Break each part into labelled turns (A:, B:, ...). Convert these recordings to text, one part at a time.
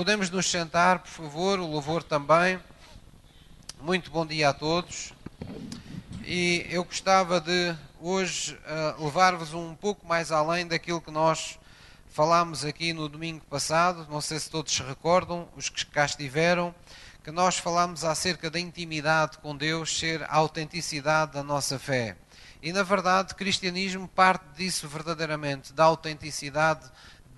A: Podemos nos sentar, por favor, o louvor também. Muito bom dia a todos. E eu gostava de hoje uh, levar-vos um pouco mais além daquilo que nós falámos aqui no domingo passado. Não sei se todos se recordam, os que cá estiveram, que nós falámos acerca da intimidade com Deus ser a autenticidade da nossa fé. E na verdade, o cristianismo parte disso verdadeiramente, da autenticidade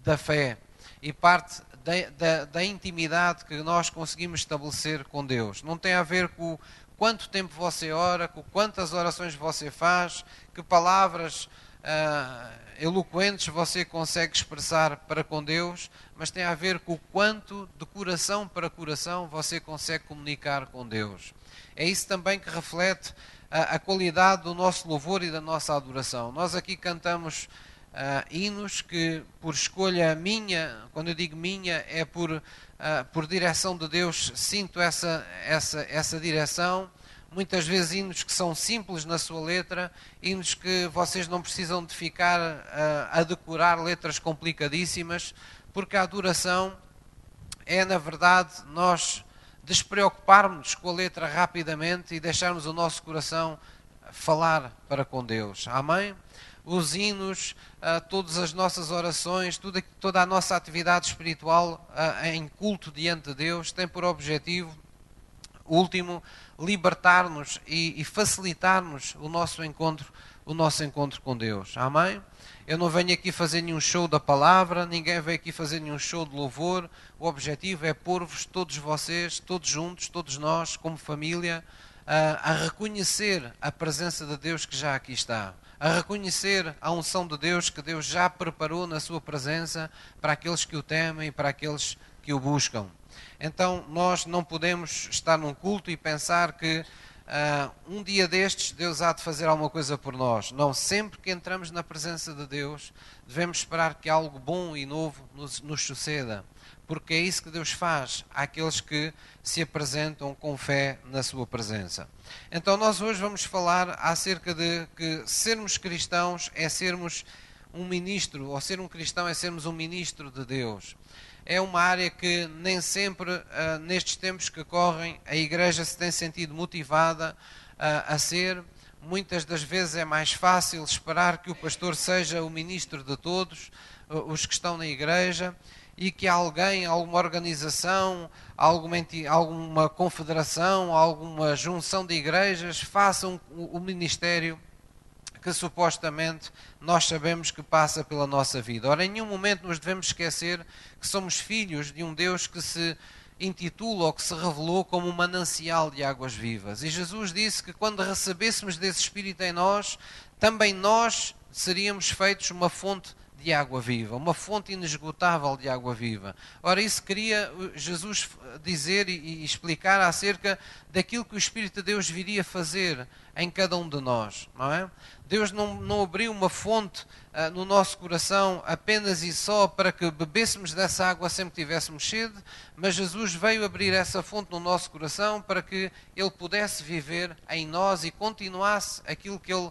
A: da fé e parte da, da, da, intimidade que nós conseguimos estabelecer com Deus. Não tem a ver com quanto tempo você ora, com quantas orações você faz, que palavras uh, eloquentes você consegue expressar para com Deus, mas tem a ver com o quanto de coração para coração você consegue comunicar com Deus. É isso também que reflete a, a qualidade do nosso louvor e da nossa adoração. Nós aqui cantamos uh, hinos que, por escolha minha, quando eu digo minha, é por, uh, por direção de Deus, sinto essa, essa, essa direção. Muitas vezes hinos que são simples na sua letra, hinos que vocês não precisam de ficar uh, a decorar letras complicadíssimas, porque a adoração é, na verdade, nós despreocuparmos com a letra rapidamente e deixarmos o nosso coração falar para com Deus. Amém? Os hinos, uh, todas as nossas orações, tudo, toda a nossa atividade espiritual uh, em culto diante de Deus tem por objetivo, último, libertar-nos e, e facilitar-nos o nosso encontro, o nosso encontro com Deus. Amém? Eu não venho aqui fazer nenhum show da palavra, ninguém veio aqui fazer nenhum show de louvor. O objetivo é pôr-vos todos vocês, todos juntos, todos nós, como família, a, a reconhecer a presença de Deus que já aqui está a reconhecer a unção de Deus que Deus já preparou na sua presença para aqueles que o temem e para aqueles que o buscam. Então nós não podemos estar num culto e pensar que uh, um dia destes Deus há de fazer alguma coisa por nós. Não, sempre que entramos na presença de Deus devemos esperar que algo bom e novo nos, nos suceda porque é isso que Deus faz àqueles que se apresentam com fé na sua presença. Então nós hoje vamos falar acerca de que sermos cristãos é sermos um ministro, ou ser um cristão é sermos um ministro de Deus. É uma área que nem sempre, uh, nestes tempos que correm, a Igreja se tem sentido motivada uh, a ser. Muitas das vezes é mais fácil esperar que o pastor seja o ministro de todos, uh, os que estão na Igreja, e que alguém, alguma organização, alguma, alguma confederação, alguma junção de igrejas façam o ministério que supostamente nós sabemos que passa pela nossa vida. Ora, em nenhum momento nos devemos esquecer que somos filhos de um Deus que se intitula ou que se revelou como um manancial de águas vivas. E Jesus disse que quando recebêssemos desse Espírito em nós, também nós seríamos feitos uma fonte de água viva, uma fonte inesgotável de água viva. Ora, isso queria Jesus dizer e explicar acerca daquilo que o Espírito de Deus viria fazer em cada um de nós, não é? Deus não, não abriu uma fonte uh, no nosso coração apenas e só para que bebêssemos dessa água sempre que tivéssemos sede, mas Jesus veio abrir essa fonte no nosso coração para que Ele pudesse viver em nós e continuasse aquilo que Ele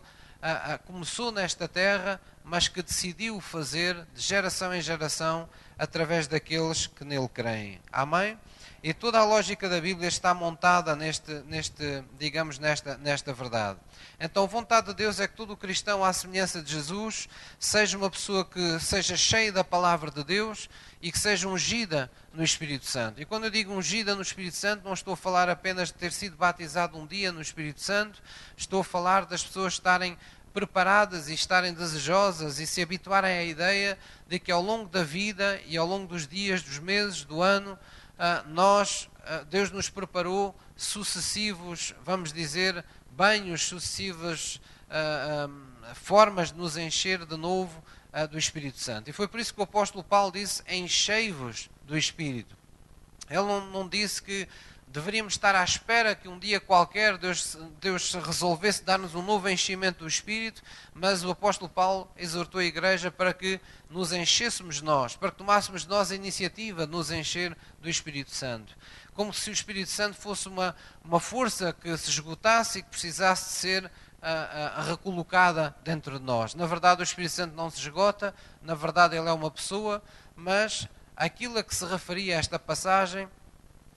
A: começou nesta terra mas que decidiu fazer de geração em geração através daqueles que nele creem. Amém? E toda a lógica da Bíblia está montada neste, neste digamos, nesta, nesta verdade. Então, a vontade de Deus é que todo cristão, à semelhança de Jesus, seja uma pessoa que seja cheia da palavra de Deus e que seja ungida no Espírito Santo. E quando eu digo ungida no Espírito Santo, não estou a falar apenas de ter sido batizado um dia no Espírito Santo, estou a falar das pessoas estarem preparadas e estarem desejosas e se habituarem à ideia de que ao longo da vida e ao longo dos dias, dos meses, do ano, ah, nós, ah, Deus nos preparou sucessivos, vamos dizer, banhos, sucessivas ah, formas de nos encher de novo do Espírito Santo. E foi por isso que o apóstolo Paulo disse: Enchei-vos do Espírito. Ele não, não disse que deveríamos estar à espera que um dia qualquer Deus, Deus resolvesse dar-nos um novo enchimento do Espírito, mas o apóstolo Paulo exortou a igreja para que nos enchêssemos nós, para que tomássemos nós a iniciativa de nos encher do Espírito Santo. Como se o Espírito Santo fosse uma, uma força que se esgotasse e que precisasse de ser uh, uh, recolocada dentro de nós. Na verdade, o Espírito Santo não se esgota, na verdade, ele é uma pessoa, mas aquilo a que se referia esta passagem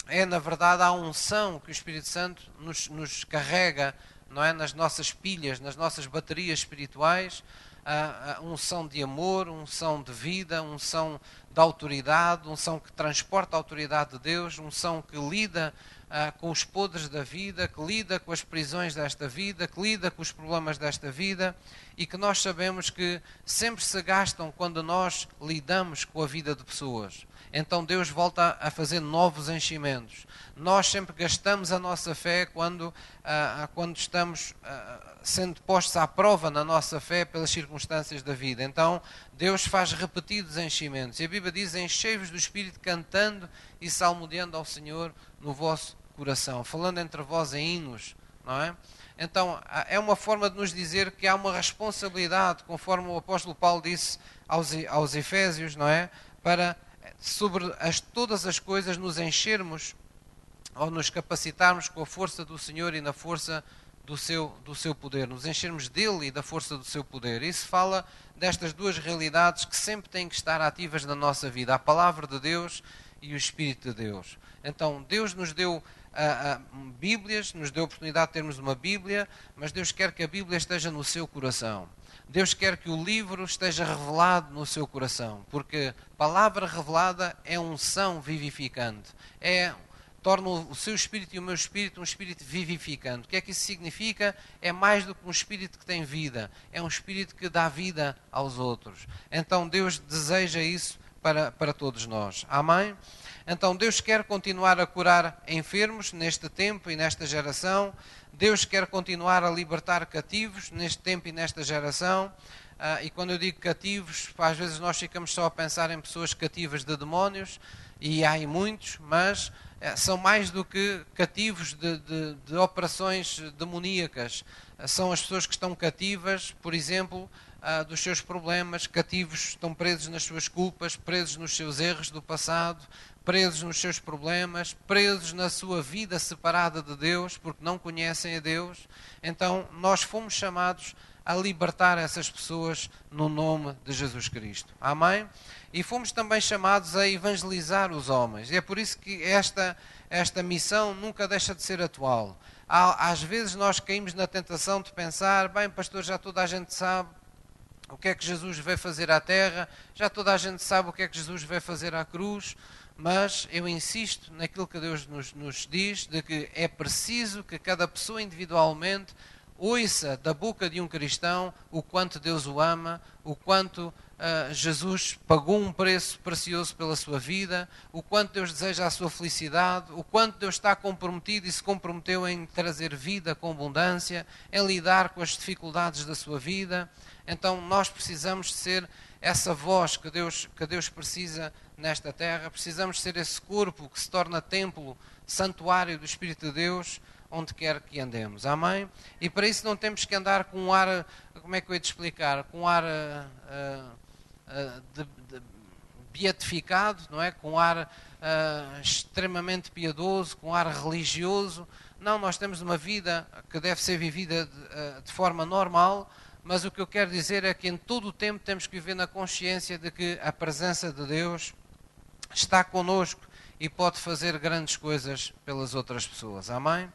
A: é, na verdade, a unção que o Espírito Santo nos, nos carrega não é? nas nossas pilhas, nas nossas baterias espirituais, a unção de amor, unção de vida, unção de autoridade, unção que transporta a autoridade de Deus, unção que lida ah, com os podres da vida, que lida com as prisões desta vida, que lida com os problemas desta vida e que nós sabemos que sempre se gastam quando nós lidamos com a vida de pessoas. Então Deus volta a fazer novos enchimentos. Nós sempre gastamos a nossa fé quando, ah, quando estamos ah, sendo postos à prova na nossa fé pelas circunstâncias da vida. Então Deus faz repetidos enchimentos. E a Bíblia diz: enchei-vos do Espírito cantando e salmodiando ao Senhor no vosso coração, falando entre vós em hinos, não é? Então, é uma forma de nos dizer que há uma responsabilidade, conforme o apóstolo Paulo disse aos, aos Efésios, não é? Para, sobre as, todas as coisas, nos enchermos ou nos capacitarmos com a força do Senhor e na força do seu, do seu poder, nos enchermos dele e da força do seu poder. Isso fala destas duas realidades que sempre têm que estar ativas na nossa vida: a palavra de Deus e o Espírito de Deus. Então, Deus nos deu uh, uh, Bíblias, nos deu a oportunidade de termos uma Bíblia, mas Deus quer que a Bíblia esteja no seu coração. Deus quer que o livro esteja revelado no seu coração, porque palavra revelada é unção vivificante, é torna o seu espírito e o meu espírito um espírito vivificante. O que é que isso significa? É mais do que um espírito que tem vida, é um espírito que dá vida aos outros. Então Deus deseja isso para, para todos nós. Amém? Então Deus quer continuar a curar enfermos neste tempo e nesta geração. Deus quer continuar a libertar cativos neste tempo e nesta geração. Uh, e quando eu digo cativos, às vezes nós ficamos só a pensar em pessoas cativas de demónios, e há muitos, mas são mais do que cativos de, de, de operações demoníacas. Uh, são as pessoas que estão cativas, por exemplo, dos seus problemas, cativos, estão presos nas suas culpas, presos nos seus erros do passado, presos nos seus problemas, presos na sua vida separada de Deus, porque não conhecem a Deus. Então, nós fomos chamados a libertar essas pessoas no nome de Jesus Cristo. Amém? E fomos também chamados a evangelizar os homens. E é por isso que esta, esta missão nunca deixa de ser atual. Às vezes nós caímos na tentação de pensar, bem, pastor, já toda a gente sabe o que é que Jesus veio fazer à terra, já toda a gente sabe o que é que Jesus veio fazer à cruz, mas eu insisto naquilo que Deus nos, nos, diz, de que é preciso que cada pessoa individualmente ouça da boca de um cristão o quanto Deus o ama, o quanto uh, Jesus pagou um preço precioso pela sua vida, o quanto Deus deseja a sua felicidade, o quanto Deus está comprometido e se comprometeu em trazer vida com abundância, em lidar com as dificuldades da sua vida. Então nós precisamos ser essa voz que Deus, que Deus precisa nesta terra, precisamos ser esse corpo que se torna templo, santuário do Espírito de Deus, onde quer que andemos. Amém? E para isso não temos que andar com um ar, como é que eu ia te explicar? Com um ar uh, uh, de, de, beatificado, não é? Com um ar uh, extremamente piedoso, com um ar religioso. Não, nós temos uma vida que deve ser vivida de, de forma normal, mas o que eu quero dizer é que em todo o tempo temos que viver na consciência de que a presença de Deus está conosco e pode fazer grandes coisas pelas outras pessoas. Amém?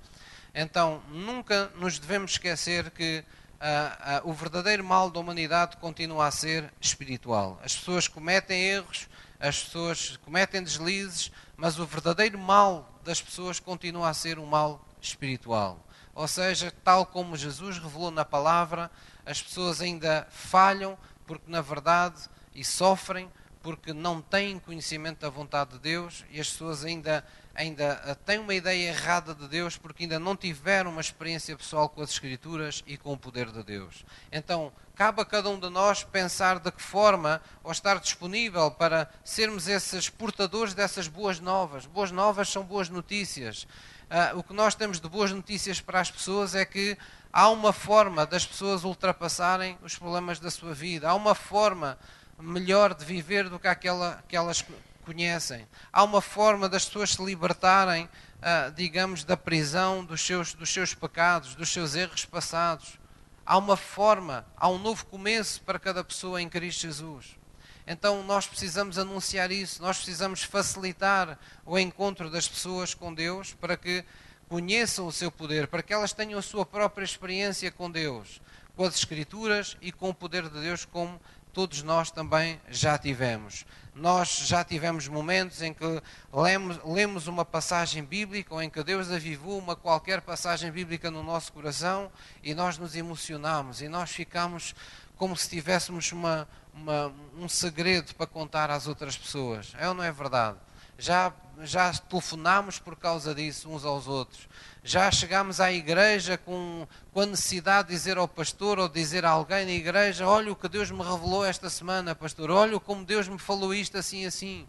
A: Então, nunca nos devemos esquecer que uh, uh, o verdadeiro mal da humanidade continua a ser espiritual. As pessoas cometem erros, as pessoas cometem deslizes, mas o verdadeiro mal das pessoas continua a ser um mal espiritual. Ou seja, tal como Jesus revelou na palavra, as pessoas ainda falham porque, na verdade, e sofrem porque não têm conhecimento da vontade de Deus e as pessoas ainda, ainda eh, têm uma ideia errada de Deus porque ainda não tiveram uma experiência pessoal com as Escrituras e com o poder de Deus. Então, cabe a cada um de nós pensar de que forma ou estar disponível para sermos esses portadores dessas boas novas. Boas novas são boas notícias. Uh, o que nós temos de boas notícias para as pessoas é que há uma forma das pessoas ultrapassarem os problemas da sua vida, há uma forma melhor de viver do que aquela que elas conhecem, há uma forma das pessoas se libertarem, uh, digamos, da prisão dos seus, dos seus pecados, dos seus erros passados. Há uma forma, há um novo começo para cada pessoa em Cristo Jesus. Então nós precisamos anunciar isso, nós precisamos facilitar o encontro das pessoas com Deus para que conheçam o seu poder, para que elas tenham a sua própria experiência com Deus, com as Escrituras e com o poder de Deus, como todos nós também já tivemos. Nós já tivemos momentos em que lemos, lemos uma passagem bíblica ou em que Deus avivou uma qualquer passagem bíblica no nosso coração e nós nos emocionamos e nós ficamos como se tivéssemos uma, uma, um segredo para contar às outras pessoas. É ou não é verdade? Já, já telefonámos por causa disso uns aos outros já chegámos à igreja com, com a necessidade de dizer ao pastor ou dizer a alguém na igreja: Olha o que Deus me revelou esta semana, pastor, olha como Deus me falou isto assim assim.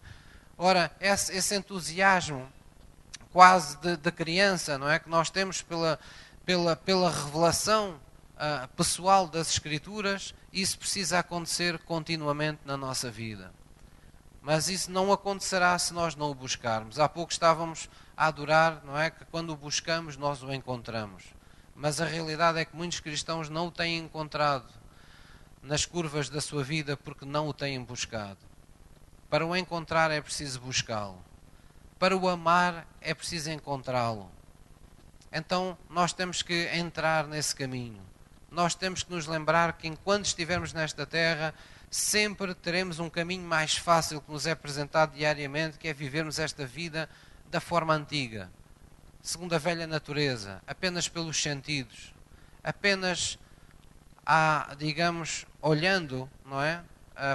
A: Ora, esse, esse entusiasmo quase de, de, criança, não é? Que nós temos pela, pela, pela revelação uh, pessoal das Escrituras, isso precisa acontecer continuamente na nossa vida. Mas isso não acontecerá se nós não o buscarmos. Há pouco estávamos a adorar, não é? Que quando o buscamos nós o encontramos. Mas a realidade é que muitos cristãos não o têm encontrado nas curvas da sua vida porque não o têm buscado. Para o encontrar é preciso buscá-lo. Para o amar é preciso encontrá-lo. Então nós temos que entrar nesse caminho. Nós temos que nos lembrar que enquanto estivermos nesta terra, sempre teremos um caminho mais fácil que nos é apresentado diariamente, que é vivermos esta vida da forma antiga, segundo a velha natureza, apenas pelos sentidos, apenas a, digamos, olhando, não é,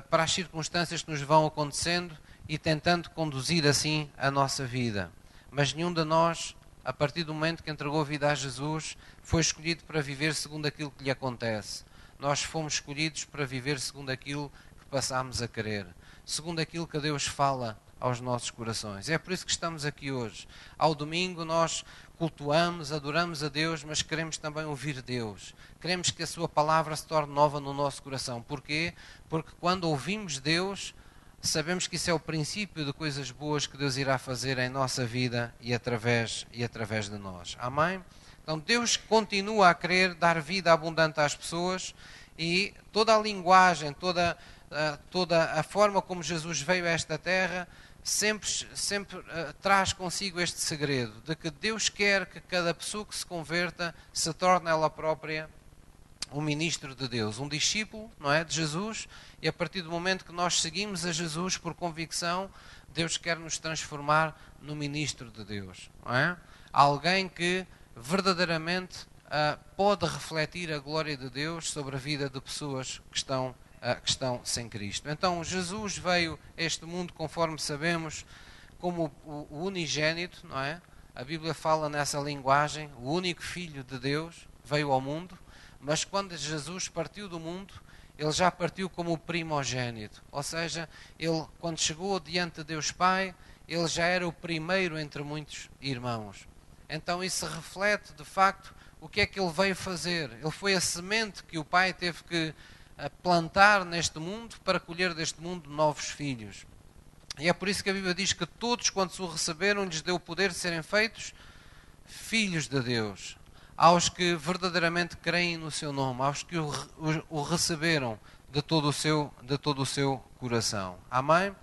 A: para as circunstâncias que nos vão acontecendo e tentando conduzir assim a nossa vida. Mas nenhum de nós, a partir do momento que entregou a vida a Jesus, foi escolhido para viver segundo aquilo que lhe acontece. Nós fomos escolhidos para viver segundo aquilo que passámos a querer, segundo aquilo que Deus fala aos nossos corações. É por isso que estamos aqui hoje. Ao domingo nós cultuamos, adoramos a Deus, mas queremos também ouvir Deus. Queremos que a Sua palavra se torne nova no nosso coração. Porquê? Porque quando ouvimos Deus, sabemos que isso é o princípio de coisas boas que Deus irá fazer em nossa vida e através, e através de nós. Amém? Então Deus continua a querer dar vida abundante às pessoas e toda a linguagem, toda, toda a forma como Jesus veio a esta terra sempre, sempre uh, traz consigo este segredo de que Deus quer que cada pessoa que se converta se torne ela própria um ministro de Deus, um discípulo, não é, de Jesus, e a partir do momento que nós seguimos a Jesus por convicção, Deus quer nos transformar no ministro de Deus, não é? Alguém que verdadeiramente uh, pode refletir a glória de Deus sobre a vida de pessoas que estão que estão sem Cristo. Então, Jesus veio a este mundo, conforme sabemos, como o unigênito, não é? A Bíblia fala nessa linguagem, o único filho de Deus veio ao mundo, mas quando Jesus partiu do mundo, ele já partiu como o primogênito, ou seja, ele quando chegou diante de Deus Pai, ele já era o primeiro entre muitos irmãos. Então isso reflete de facto o que é que ele veio fazer. Ele foi a semente que o Pai teve que a plantar neste mundo para colher deste mundo novos filhos. E é por isso que a Bíblia diz que todos, quando o receberam, lhes deu o poder de serem feitos filhos de Deus. Aos que verdadeiramente creem no seu nome, aos que o, o, o receberam de todo o, seu, de todo o seu coração. Amém?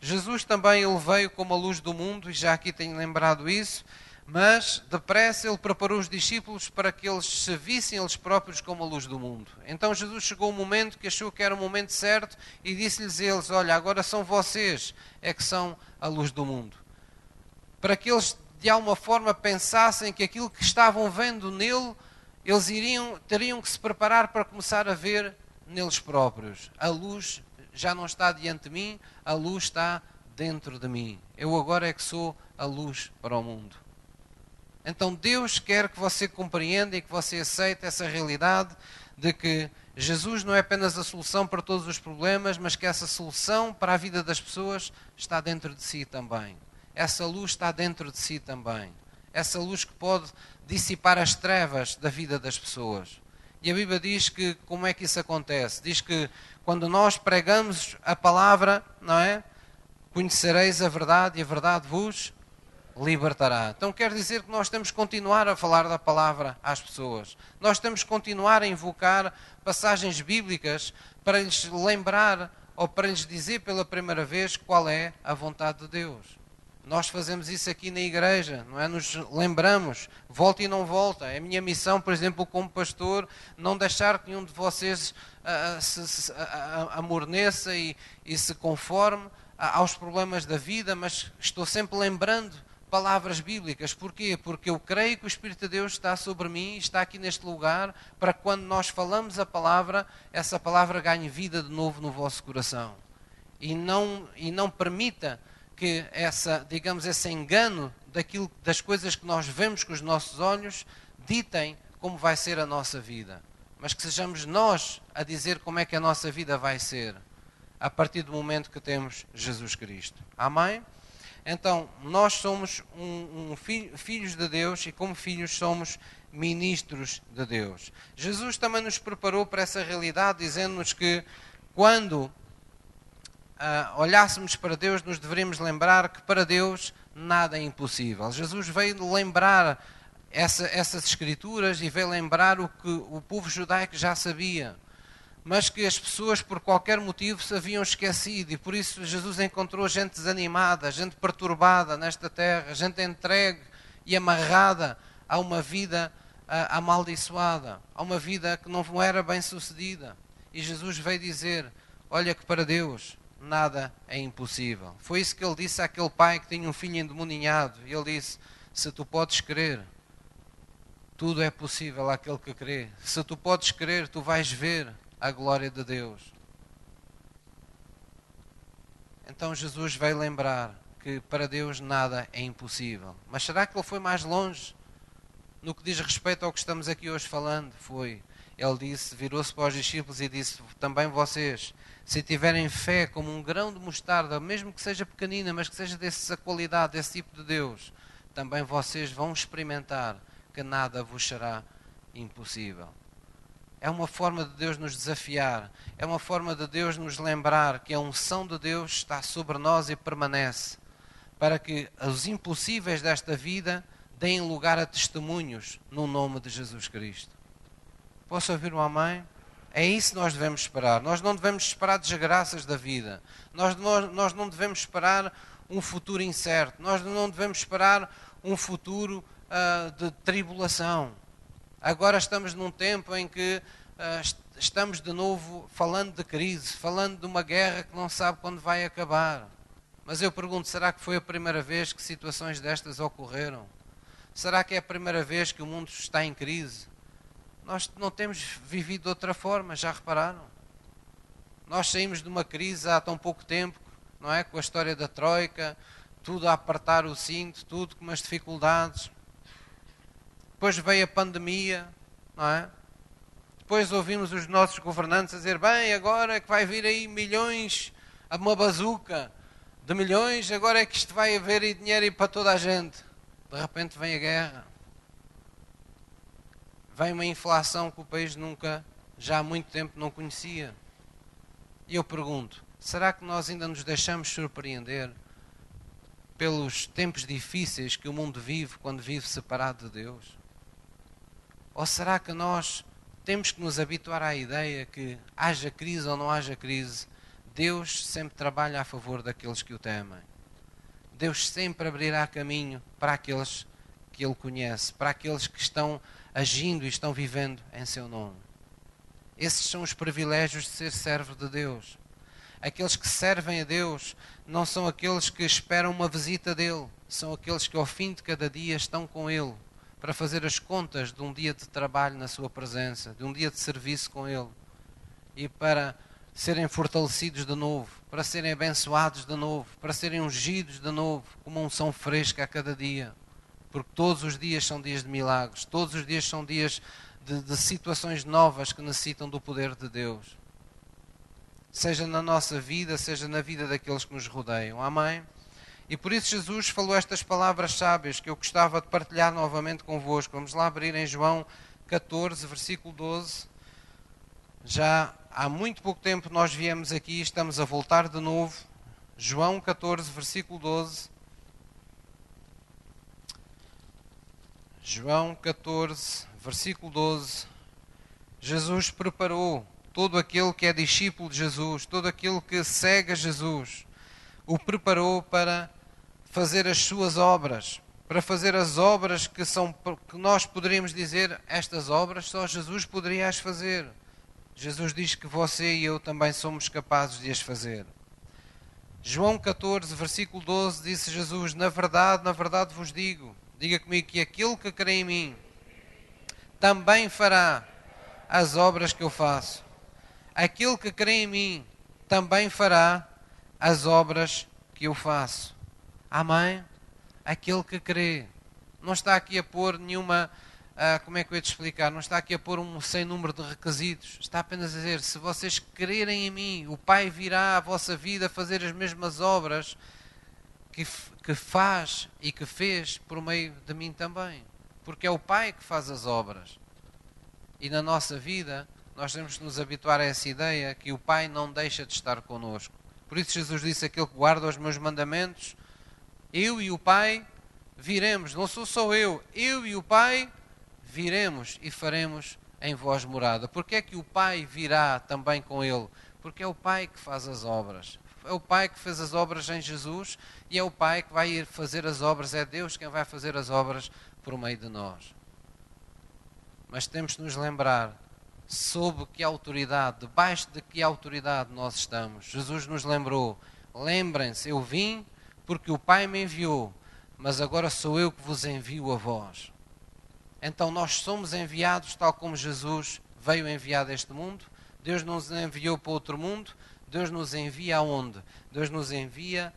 A: Jesus também ele veio como a luz do mundo, e já aqui tenho lembrado isso, mas depressa ele preparou os discípulos para que eles se vissem eles próprios como a luz do mundo. Então Jesus chegou um momento que achou que era o momento certo e disse-lhes eles: Olha, agora são vocês é que são a luz do mundo. Para que eles de alguma forma pensassem que aquilo que estavam vendo nele, eles iriam, teriam que se preparar para começar a ver neles próprios. A luz já não está diante de mim, a luz está dentro de mim. Eu agora é que sou a luz para o mundo. Então Deus quer que você compreenda e que você aceite essa realidade de que Jesus não é apenas a solução para todos os problemas, mas que essa solução para a vida das pessoas está dentro de si também. Essa luz está dentro de si também. Essa luz que pode dissipar as trevas da vida das pessoas. E a Bíblia diz que como é que isso acontece? Diz que quando nós pregamos a palavra, não é? Conhecereis a verdade e a verdade vos libertará. Então quer dizer que nós temos que continuar a falar da palavra às pessoas. Nós temos que continuar a invocar passagens bíblicas para lhes lembrar ou para lhes dizer pela primeira vez qual é a vontade de Deus. Nós fazemos isso aqui na igreja, não é? Nos lembramos, volta e não volta. É a minha missão, por exemplo, como pastor, não deixar que nenhum de vocês uh, se, se, uh, amorneça e, e se conforme aos problemas da vida, mas estou sempre lembrando palavras bíblicas. Porquê? Porque eu creio que o Espírito de Deus está sobre mim, está aqui neste lugar, para quando nós falamos a palavra, essa palavra ganhe vida de novo no vosso coração. E não, e não permita que essa, digamos, esse engano daquilo, das coisas que nós vemos com os nossos olhos ditem como vai ser a nossa vida. Mas que sejamos nós a dizer como é que a nossa vida vai ser a partir do momento que temos Jesus Cristo. Amém? Então, nós somos um, um filho, filhos de Deus e, como filhos, somos ministros de Deus. Jesus também nos preparou para essa realidade, dizendo-nos que quando uh, olhássemos para Deus, nos deveríamos lembrar que para Deus nada é impossível. Jesus veio lembrar essa, essas escrituras e veio lembrar o que o povo judaico já sabia, mas que as pessoas por qualquer motivo se haviam esquecido e por isso Jesus encontrou gente desanimada, gente perturbada nesta terra, gente entregue e amarrada a uma vida uh, amaldiçoada, a uma vida que não era bem sucedida. E Jesus veio dizer: Olha que para Deus nada é impossível. Foi isso que ele disse àquele pai que tinha um filho endemoninhado. E ele disse: Se tu podes crer, tudo é possível àquele que crê. Se tu podes crer, tu vais ver a glória de Deus. Então Jesus veio lembrar que para Deus nada é impossível. Mas será que ele foi mais longe no que diz respeito ao que estamos aqui hoje falando? Foi. Ele disse, virou-se para os discípulos e disse: Também vocês se tiverem fé como um grão de mostarda, mesmo que seja pequenina, mas que seja dessa qualidade, desse tipo de Deus, também vocês vão experimentar que nada vos será impossível. É uma forma de Deus nos desafiar, é uma forma de Deus nos lembrar que a unção de Deus está sobre nós e permanece, para que os impossíveis desta vida deem lugar a testemunhos no nome de Jesus Cristo. Posso ouvir um amém? É isso que nós devemos esperar. Nós não devemos esperar desgraças da vida. Nós, nós, nós não devemos esperar um futuro incerto. Nós não devemos esperar um futuro uh, de tribulação. Agora estamos num tempo em que uh, estamos de novo falando de crise, falando de uma guerra que não sabe quando vai acabar. Mas eu pergunto: será que foi a primeira vez que situações destas ocorreram? Será que é a primeira vez que o mundo está em crise? Nós não temos vivido de outra forma, já repararam? Nós saímos de uma crise há tão pouco tempo, não é? Com a história da Troika, tudo a apertar o cinto, tudo com umas dificuldades. Depois veio a pandemia, não é? Depois ouvimos os nossos governantes a dizer: bem, agora é que vai vir aí milhões, uma bazuca de milhões, agora é que isto vai haver dinheiro para toda a gente. De repente vem a guerra vem uma inflação que o país nunca, já há muito tempo, não conhecia. E eu pergunto: será que nós ainda nos deixamos surpreender pelos tempos difíceis que o mundo vive quando vive separado de Deus? Ou será que nós temos que nos habituar à ideia que, haja crise ou não haja crise, Deus sempre trabalha a favor daqueles que o temem? Deus sempre abrirá caminho para aqueles que Ele conhece, para aqueles que estão agindo e estão vivendo em seu nome. Esses são os privilégios de ser servo de Deus. Aqueles que servem a Deus não são aqueles que esperam uma visita dele, são aqueles que ao fim de cada dia estão com ele para fazer as contas de um dia de trabalho na sua presença, de um dia de serviço com ele e para serem fortalecidos de novo, para serem abençoados de novo, para serem ungidos de novo, como uma unção fresca a cada dia porque todos os dias são dias de milagres, todos os dias são dias de, de situações novas que necessitam do poder de Deus. Seja na nossa vida, seja na vida daqueles que nos rodeiam. Amém? E por isso Jesus falou estas palavras sábias que eu gostava de partilhar novamente convosco. Vamos lá abrir em João 14, versículo 12. Já há muito pouco tempo nós viemos aqui, estamos a voltar de novo. João 14, versículo 12. João 14, versículo 12. Jesus preparou todo aquele que é discípulo de Jesus, todo aquele que segue a Jesus, o preparou para fazer as suas obras, para fazer as obras que são que nós poderíamos dizer estas obras só Jesus poderia as fazer. Jesus diz que você e eu também somos capazes de as fazer. João 14, versículo 12, disse Jesus: Na verdade, na verdade vos digo, diga comigo que aquele que crê em mim também fará as obras que eu faço. Aquele que crê em mim também fará as obras que eu faço. Amém? Aquele que crê. Não está aqui a pôr nenhuma. Uh, como é que eu ia te explicar? Não está aqui a pôr um sem número de requisitos. Está apenas a dizer: se vocês crerem em mim, o Pai virá à vossa vida fazer as mesmas obras que, que faz e que fez por meio de mim também. Porque é o Pai que faz as obras. E na nossa vida, nós temos que nos habituar a essa ideia que o Pai não deixa de estar connosco. Por isso, Jesus disse: aquele que guarda os meus mandamentos eu e o Pai viremos, não sou só eu, eu e o Pai viremos e faremos em vós morada. Porque é que o Pai virá também com ele? Porque é o Pai que faz as obras. É o Pai que fez as obras em Jesus e é o Pai que vai ir fazer as obras. É Deus quem vai fazer as obras por meio de nós. Mas temos de nos lembrar sob que autoridade, debaixo de que autoridade nós estamos. Jesus nos lembrou: lembrem-se, eu vim porque o Pai me enviou, mas agora sou eu que vos envio a vós. Então nós somos enviados tal como Jesus veio enviado a este mundo. Deus nos enviou para outro mundo. Deus nos envia aonde? Deus nos envia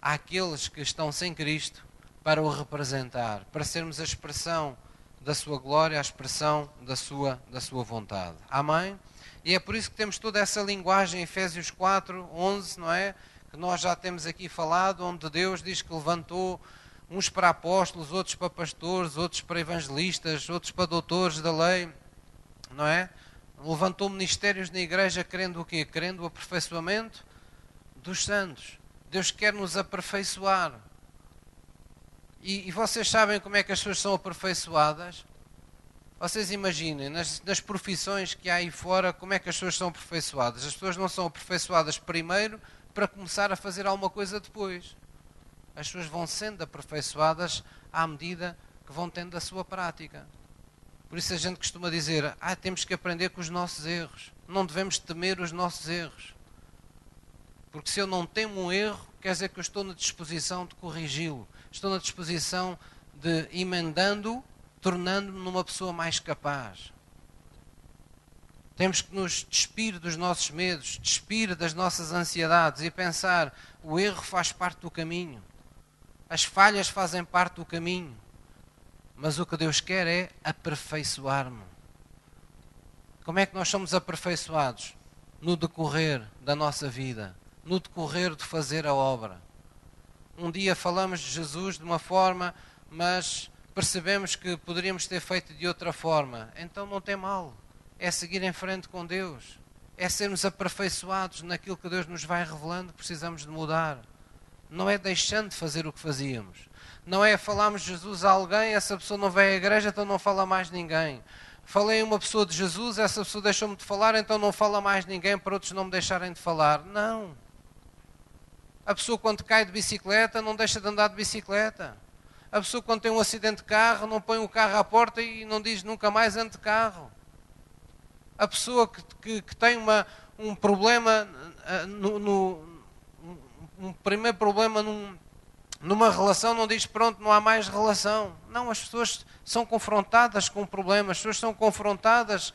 A: àqueles que estão sem Cristo para o representar, para sermos a expressão da sua glória, a expressão da sua, da sua vontade. Amém? E é por isso que temos toda essa linguagem, Efésios 4, 11, não é? Que nós já temos aqui falado, onde Deus diz que levantou uns para apóstolos, outros para pastores, outros para evangelistas, outros para doutores da lei, não é? Levantou ministérios na igreja querendo o quê? Querendo o aperfeiçoamento dos santos. Deus quer nos aperfeiçoar. E, e vocês sabem como é que as pessoas são aperfeiçoadas? Vocês imaginem, nas, nas, profissões que há aí fora, como é que as pessoas são aperfeiçoadas? As pessoas não são aperfeiçoadas primeiro para começar a fazer alguma coisa depois. As pessoas vão sendo aperfeiçoadas à medida que vão tendo a sua prática. Por isso a gente costuma dizer: ah, temos que aprender com os nossos erros. Não devemos temer os nossos erros. Porque se eu não temo um erro, quer dizer que eu estou na disposição de corrigi-lo. Estou na disposição de, emendando, tornando-me numa pessoa mais capaz. Temos que nos despir dos nossos medos, despir das nossas ansiedades e pensar: o erro faz parte do caminho, as falhas fazem parte do caminho, mas o que Deus quer é aperfeiçoar-me. Como é que nós somos aperfeiçoados? No decorrer da nossa vida, no decorrer de fazer a obra. Um dia falamos de Jesus de uma forma, mas percebemos que poderíamos ter feito de outra forma. Então não tem mal é seguir em frente com Deus, é sermos aperfeiçoados naquilo que Deus nos vai revelando que precisamos de mudar. Não é deixando de fazer o que fazíamos. Não é falarmos Jesus a alguém, essa pessoa não vai à igreja, então não fala mais ninguém. Falei a uma pessoa de Jesus, essa pessoa deixou-me de falar, então não fala mais ninguém para outros não me deixarem de falar. Não. A pessoa quando cai de bicicleta não deixa de andar de bicicleta. A pessoa quando tem um acidente de carro não põe o carro à porta e não diz nunca mais ande de carro a pessoa que, que, que tem uma, um problema, uh, no, no, um primeiro problema num, numa relação, não diz pronto, não há mais relação. Não, as pessoas são confrontadas com problemas, as pessoas são confrontadas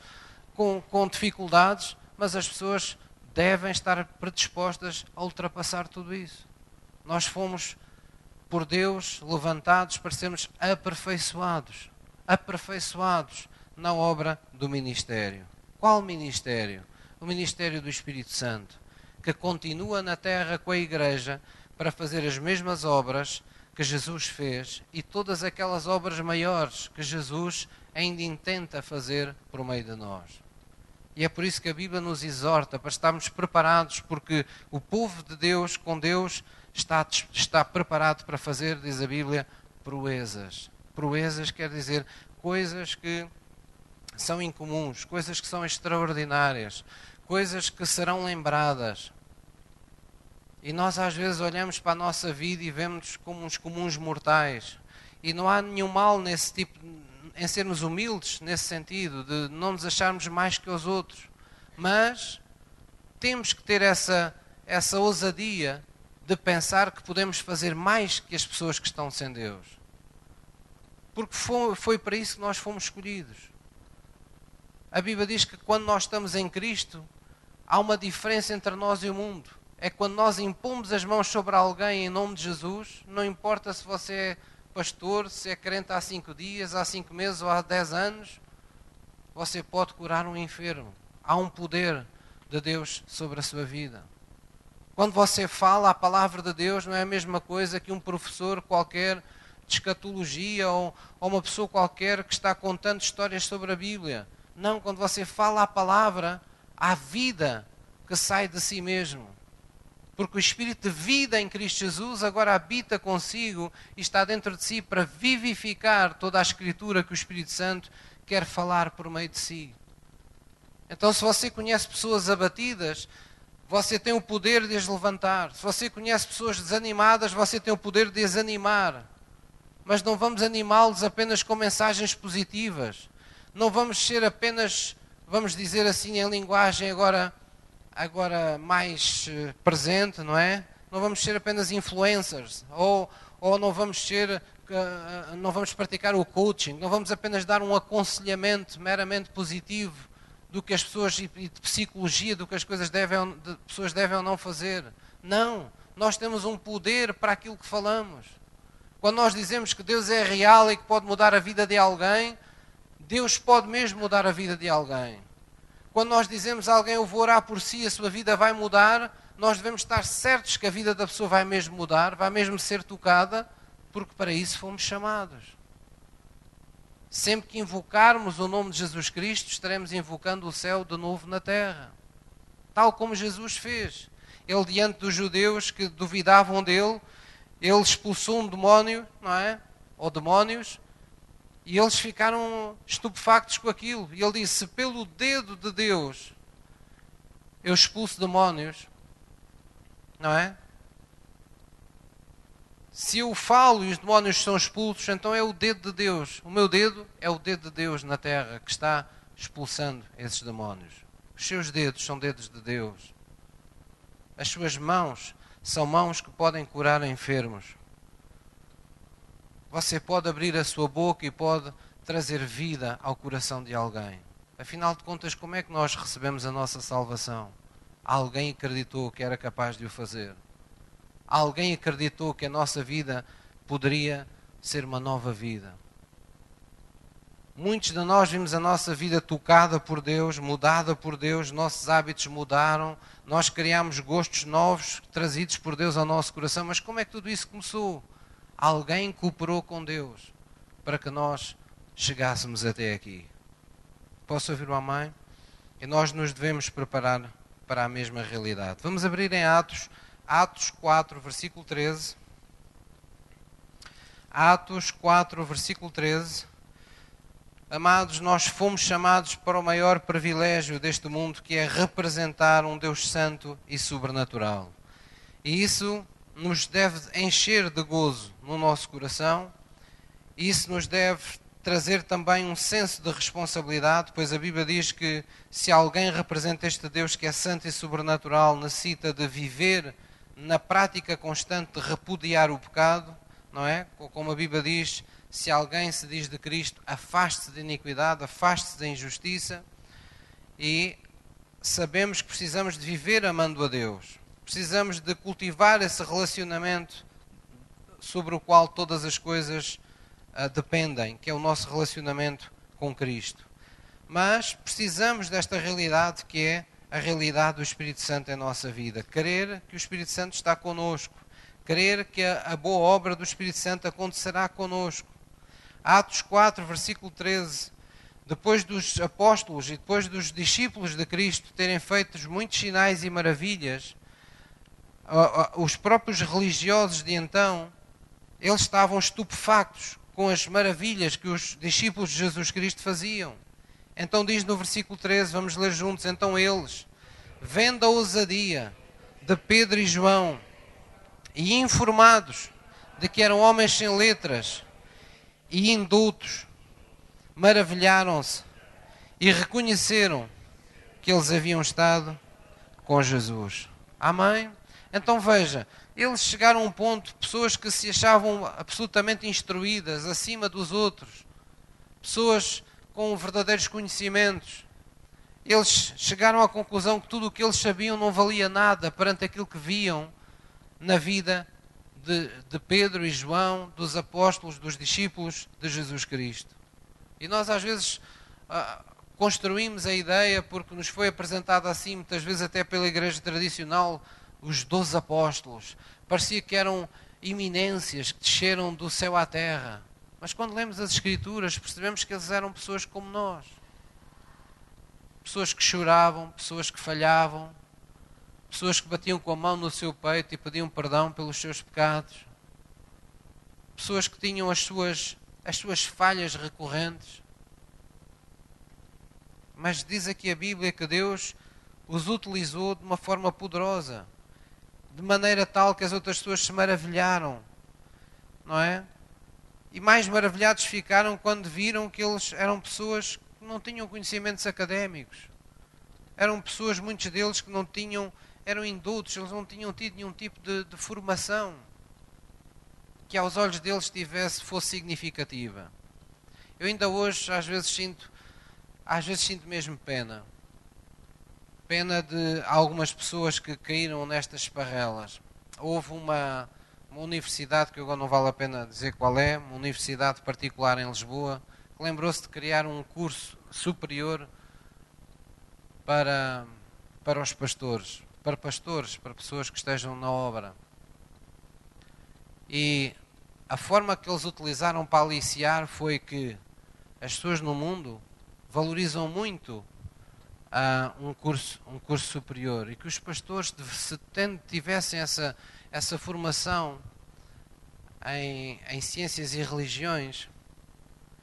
A: com, com dificuldades, mas as pessoas devem estar predispostas a ultrapassar tudo isso. Nós fomos, por Deus, levantados para sermos aperfeiçoados aperfeiçoados na obra do ministério. Qual ministério? O ministério do Espírito Santo, que continua na terra com a igreja para fazer as mesmas obras que Jesus fez e todas aquelas obras maiores que Jesus ainda intenta fazer por meio de nós. E é por isso que a Bíblia nos exorta para estarmos preparados, porque o povo de Deus, com Deus, está, está preparado para fazer, diz a Bíblia, proezas. Proezas quer dizer coisas que são incomuns, coisas que são extraordinárias, coisas que serão lembradas. E nós às vezes olhamos para a nossa vida e vemos como uns comuns mortais. E não há nenhum mal nesse tipo, em sermos humildes nesse sentido, de não nos acharmos mais que os outros. Mas temos que ter essa, essa ousadia de pensar que podemos fazer mais que as pessoas que estão sem Deus. Porque foi, foi para isso que nós fomos escolhidos. A Bíblia diz que quando nós estamos em Cristo, há uma diferença entre nós e o mundo. É quando nós impomos as mãos sobre alguém em nome de Jesus, não importa se você é pastor, se é crente há cinco dias, há cinco meses ou há dez anos, você pode curar um enfermo. Há um poder de Deus sobre a sua vida. Quando você fala a palavra de Deus, não é a mesma coisa que um professor qualquer de escatologia ou, ou uma pessoa qualquer que está contando histórias sobre a Bíblia. Não, quando você fala a palavra, há vida que sai de si mesmo. Porque o Espírito de vida em Cristo Jesus agora habita consigo e está dentro de si para vivificar toda a Escritura que o Espírito Santo quer falar por meio de si. Então, se você conhece pessoas abatidas, você tem o poder de as levantar. Se você conhece pessoas desanimadas, você tem o poder de as animar. Mas não vamos animá-los apenas com mensagens positivas. Não vamos ser apenas, vamos dizer assim em linguagem agora, agora mais eh, presente, não é? Não vamos ser apenas influencers. Ou, ou não vamos ser eh, não vamos praticar o coaching, não vamos apenas dar um aconselhamento meramente positivo do que as pessoas e de psicologia do que as coisas devem, de, pessoas devem ou não fazer. Não, nós temos um poder para aquilo que falamos. Quando nós dizemos que Deus é real e que pode mudar a vida de alguém, Deus pode mesmo mudar a vida de alguém. Quando nós dizemos a alguém eu vou orar por si, a sua vida vai mudar, nós devemos estar certos que a vida da pessoa vai mesmo mudar, vai mesmo ser tocada, porque para isso fomos chamados. Sempre que invocarmos o nome de Jesus Cristo, estaremos invocando o céu de novo na terra. Tal como Jesus fez. Ele, diante dos judeus que duvidavam dele, ele expulsou um demónio, não é? Ou demónios, e eles ficaram estupefactos com aquilo. E ele disse: Pelo dedo de Deus eu expulso demónios, não é? Se eu falo e os demónios são expulsos, então é o dedo de Deus. O meu dedo é o dedo de Deus na terra que está expulsando esses demónios. Os seus dedos são dedos de Deus. As suas mãos são mãos que podem curar enfermos. Você pode abrir a sua boca e pode trazer vida ao coração de alguém. Afinal de contas, como é que nós recebemos a nossa salvação? Alguém acreditou que era capaz de o fazer. Alguém acreditou que a nossa vida poderia ser uma nova vida. Muitos de nós vimos a nossa vida tocada por Deus, mudada por Deus, nossos hábitos mudaram, nós criamos gostos novos trazidos por Deus ao nosso coração. Mas como é que tudo isso começou? Alguém cooperou com Deus para que nós chegássemos até aqui. Posso ouvir uma mãe? E nós nos devemos preparar para a mesma realidade. Vamos abrir em Atos Atos 4, versículo 13. Atos 4, versículo 13. Amados, nós fomos chamados para o maior privilégio deste mundo, que é representar um Deus santo e sobrenatural. E isso nos deve encher de gozo no nosso coração, e isso nos deve trazer também um senso de responsabilidade, pois a Bíblia diz que se alguém representa este Deus que é santo e sobrenatural, necessita de viver na prática constante de repudiar o pecado, não é? Como a Bíblia diz, se alguém se diz de Cristo, afaste-se de iniquidade, afaste-se da injustiça. E sabemos que precisamos de viver amando a Deus. Precisamos de cultivar esse relacionamento sobre o qual todas as coisas uh, dependem, que é o nosso relacionamento com Cristo. Mas precisamos desta realidade que é a realidade do Espírito Santo em nossa vida. Crer que o Espírito Santo está conosco. Crer que a, a boa obra do Espírito Santo acontecerá conosco. Atos 4, versículo 13. Depois dos apóstolos e depois dos discípulos de Cristo terem feito muitos sinais e maravilhas, os próprios religiosos de então, eles estavam estupefactos com as maravilhas que os discípulos de Jesus Cristo faziam. Então diz no versículo 13, vamos ler juntos, então eles, vendo a ousadia de Pedro e João e informados de que eram homens sem letras e indultos, maravilharam-se e reconheceram que eles haviam estado com Jesus. Amém? Então veja, eles chegaram a um ponto, pessoas que se achavam absolutamente instruídas, acima dos outros, pessoas com verdadeiros conhecimentos. Eles chegaram à conclusão que tudo o que eles sabiam não valia nada perante aquilo que viam na vida de, de Pedro e João, dos apóstolos, dos discípulos de Jesus Cristo. E nós às vezes ah, construímos a ideia, porque nos foi apresentado assim, muitas vezes até pela igreja tradicional, os doze apóstolos. Parecia que eram iminências que desceram do céu à terra. Mas quando lemos as Escrituras, percebemos que eles eram pessoas como nós. Pessoas que choravam, pessoas que falhavam, pessoas que batiam com a mão no seu peito e pediam perdão pelos seus pecados, pessoas que tinham as suas, as suas falhas recorrentes. Mas diz aqui a Bíblia que Deus os utilizou de uma forma poderosa, de maneira tal que as outras pessoas se maravilharam, não é? E mais maravilhados ficaram quando viram que eles eram pessoas que não tinham conhecimentos académicos. Eram pessoas, muitos deles, que não tinham eram indultos, eles não tinham tido nenhum tipo de, de formação que aos olhos deles tivesse, fosse significativa. Eu ainda hoje, às vezes, sinto, às vezes sinto mesmo pena. Pena de algumas pessoas que caíram nestas esparrelas. Houve uma, uma universidade, que agora não vale a pena dizer qual é, uma universidade particular em Lisboa, que lembrou-se de criar um curso superior para, para os pastores para pastores, para pessoas que estejam na obra. E a forma que eles utilizaram para aliciar foi que as pessoas no mundo valorizam muito uh, um, curso, um curso superior e que os pastores, se tivessem essa, essa formação em, em ciências e religiões,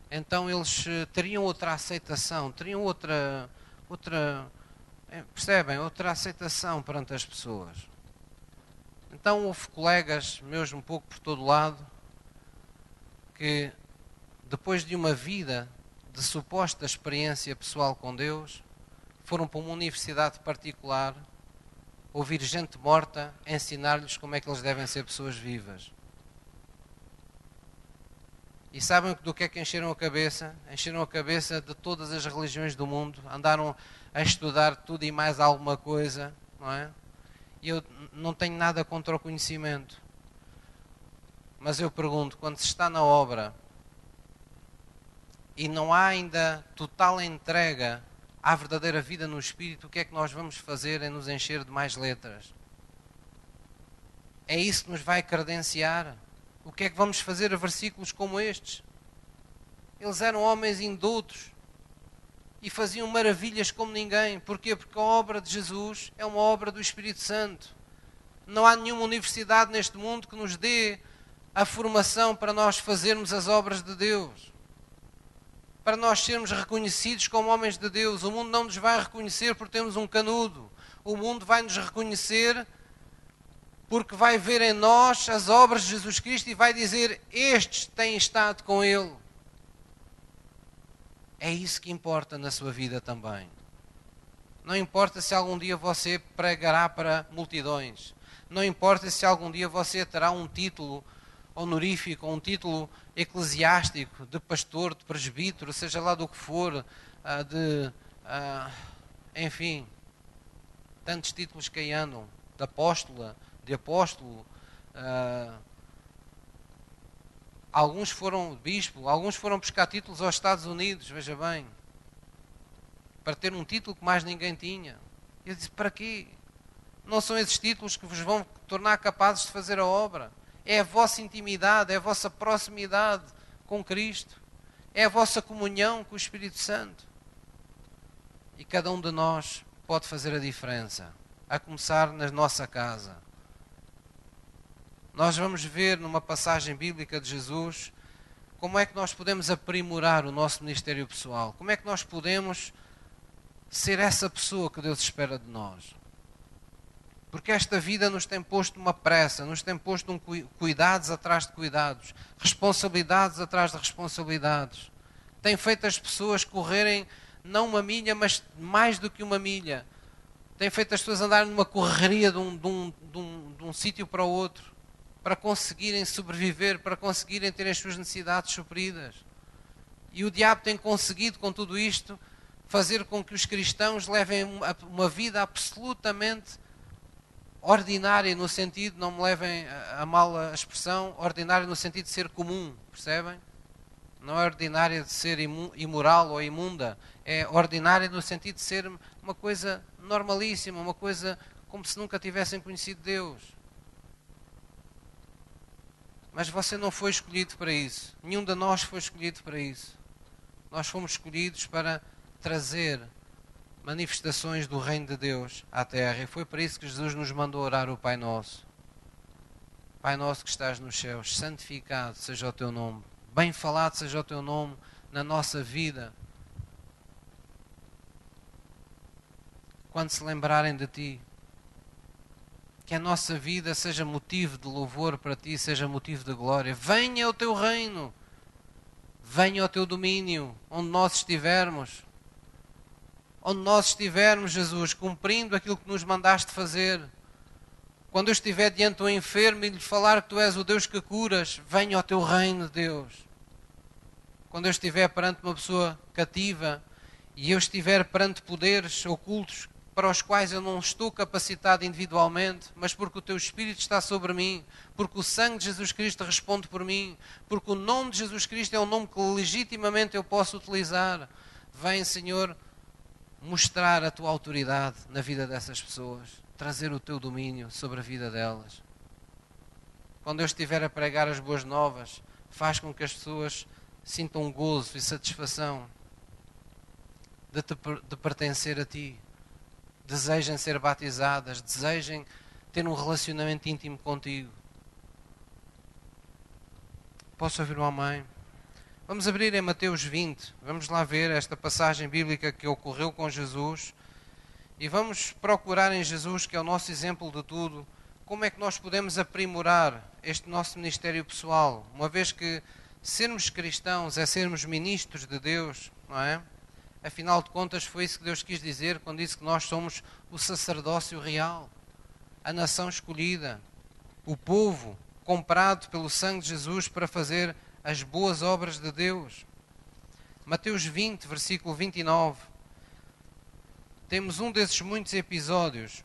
A: então eles eh, teriam outra aceitação, teriam outra, outra é, percebem? Outra aceitação perante as pessoas. Então houve colegas meus um pouco por todo lado que depois de uma vida de suposta experiência pessoal com Deus, foram para uma universidade particular ouvir gente morta ensinar-lhes como é que eles devem ser pessoas vivas. E sabem do que é que encheram a cabeça? Encheram a cabeça de todas as religiões do mundo, andaram a estudar tudo e mais alguma coisa, não é? E eu não tenho nada contra o conhecimento. Mas eu pergunto, quando se está na obra e não há ainda total entrega à verdadeira vida no Espírito, o que é que nós vamos fazer em nos encher de mais letras? É isso que nos vai credenciar? O que é que vamos fazer a versículos como estes? Eles eram homens indultos, e faziam maravilhas como ninguém. Porquê? Porque a obra de Jesus é uma obra do Espírito Santo. Não há nenhuma universidade neste mundo que nos dê a formação para nós fazermos as obras de Deus. Para nós sermos reconhecidos como homens de Deus. O mundo não nos vai reconhecer porque temos um canudo. O mundo vai nos reconhecer porque vai ver em nós as obras de Jesus Cristo e vai dizer: Estes têm estado com Ele. É isso que importa na sua vida também. Não importa se algum dia você pregará para multidões. Não importa se algum dia você terá um título honorífico, um título eclesiástico de pastor, de presbítero, seja lá do que for, ah, de. Ah, enfim, tantos títulos que aí andam, de apóstola, de apóstolo, ah, Alguns foram bispo, alguns foram buscar títulos aos Estados Unidos, veja bem, para ter um título que mais ninguém tinha. Eu disse: para quê? Não são esses títulos que vos vão tornar capazes de fazer a obra. É a vossa intimidade, é a vossa proximidade com Cristo, é a vossa comunhão com o Espírito Santo. E cada um de nós pode fazer a diferença, a começar na nossa casa nós vamos ver numa passagem bíblica de Jesus como é que nós podemos aprimorar o nosso ministério pessoal, como é que nós podemos ser essa pessoa que Deus espera de nós. Porque esta vida nos tem posto uma pressa, nos tem posto um cuidados atrás de cuidados, responsabilidades atrás de responsabilidades. Tem feito as pessoas correrem não uma milha, mas mais do que uma milha. Tem feito as pessoas andarem numa correria de um, de um, de um, de um sítio para o outro, para conseguirem sobreviver, para conseguirem ter as suas necessidades supridas. E o diabo tem conseguido, com tudo isto, fazer com que os cristãos levem uma vida absolutamente ordinária no sentido, não me levem a mal a expressão, ordinária no sentido de ser comum, percebem? Não é ordinária de ser imoral ou imunda, é ordinária no sentido de ser uma coisa normalíssima, uma coisa como se nunca tivessem conhecido Deus. Mas você não foi escolhido para isso. Nenhum de nós foi escolhido para isso. Nós fomos escolhidos para trazer manifestações do reino de Deus à terra. E foi para isso que Jesus nos mandou orar o Pai Nosso. Pai nosso que estás nos céus, santificado seja o teu nome, bem falado seja o teu nome na nossa vida. Quando se lembrarem de ti, que a nossa vida seja motivo de louvor para ti, seja motivo de glória. Venha o teu reino, venha o teu domínio, onde nós estivermos onde nós estivermos, Jesus, cumprindo aquilo que nos mandaste fazer. Quando eu estiver diante do enfermo e lhe falar que tu és o Deus que curas, venha ao teu reino, Deus. Quando eu estiver perante uma pessoa cativa e eu estiver perante poderes ocultos para os quais eu não estou capacitado individualmente, mas porque o teu Espírito está sobre mim, porque o sangue de Jesus Cristo responde por mim, porque o nome de Jesus Cristo é um nome que legitimamente eu posso utilizar. Vem, Senhor, mostrar a tua autoridade na vida dessas pessoas, trazer o teu domínio sobre a vida delas. Quando eu estiver a pregar as boas novas, faz com que as pessoas sintam gozo e satisfação de, te, de pertencer a ti, desejem ser batizadas, desejem ter um relacionamento íntimo contigo. Posso ouvir uma mãe? Vamos abrir em Mateus 20, vamos lá ver esta passagem bíblica que ocorreu com Jesus e vamos procurar em Jesus, que é o nosso exemplo de tudo, como é que nós podemos aprimorar este nosso ministério pessoal, uma vez que sermos cristãos é sermos ministros de Deus, não é? Afinal de contas, foi isso que Deus quis dizer quando disse que nós somos o sacerdócio real, a nação escolhida, o povo comprado pelo sangue de Jesus para fazer as boas obras de Deus. Mateus 20, versículo 29. Temos um desses muitos episódios.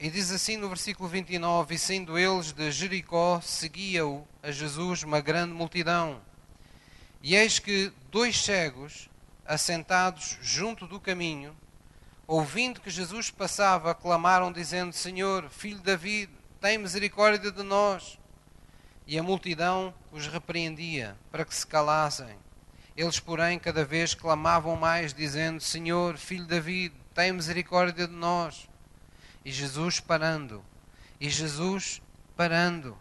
A: E diz assim no versículo 29: E sendo eles de Jericó, seguia-o a Jesus uma grande multidão. E eis que dois cegos, assentados junto do caminho, ouvindo que Jesus passava, clamaram, dizendo: Senhor, filho de David, tem misericórdia de nós. E a multidão os repreendia para que se calassem. Eles, porém, cada vez clamavam mais, dizendo: Senhor, filho de David, tem misericórdia de nós. E Jesus parando, e Jesus parando,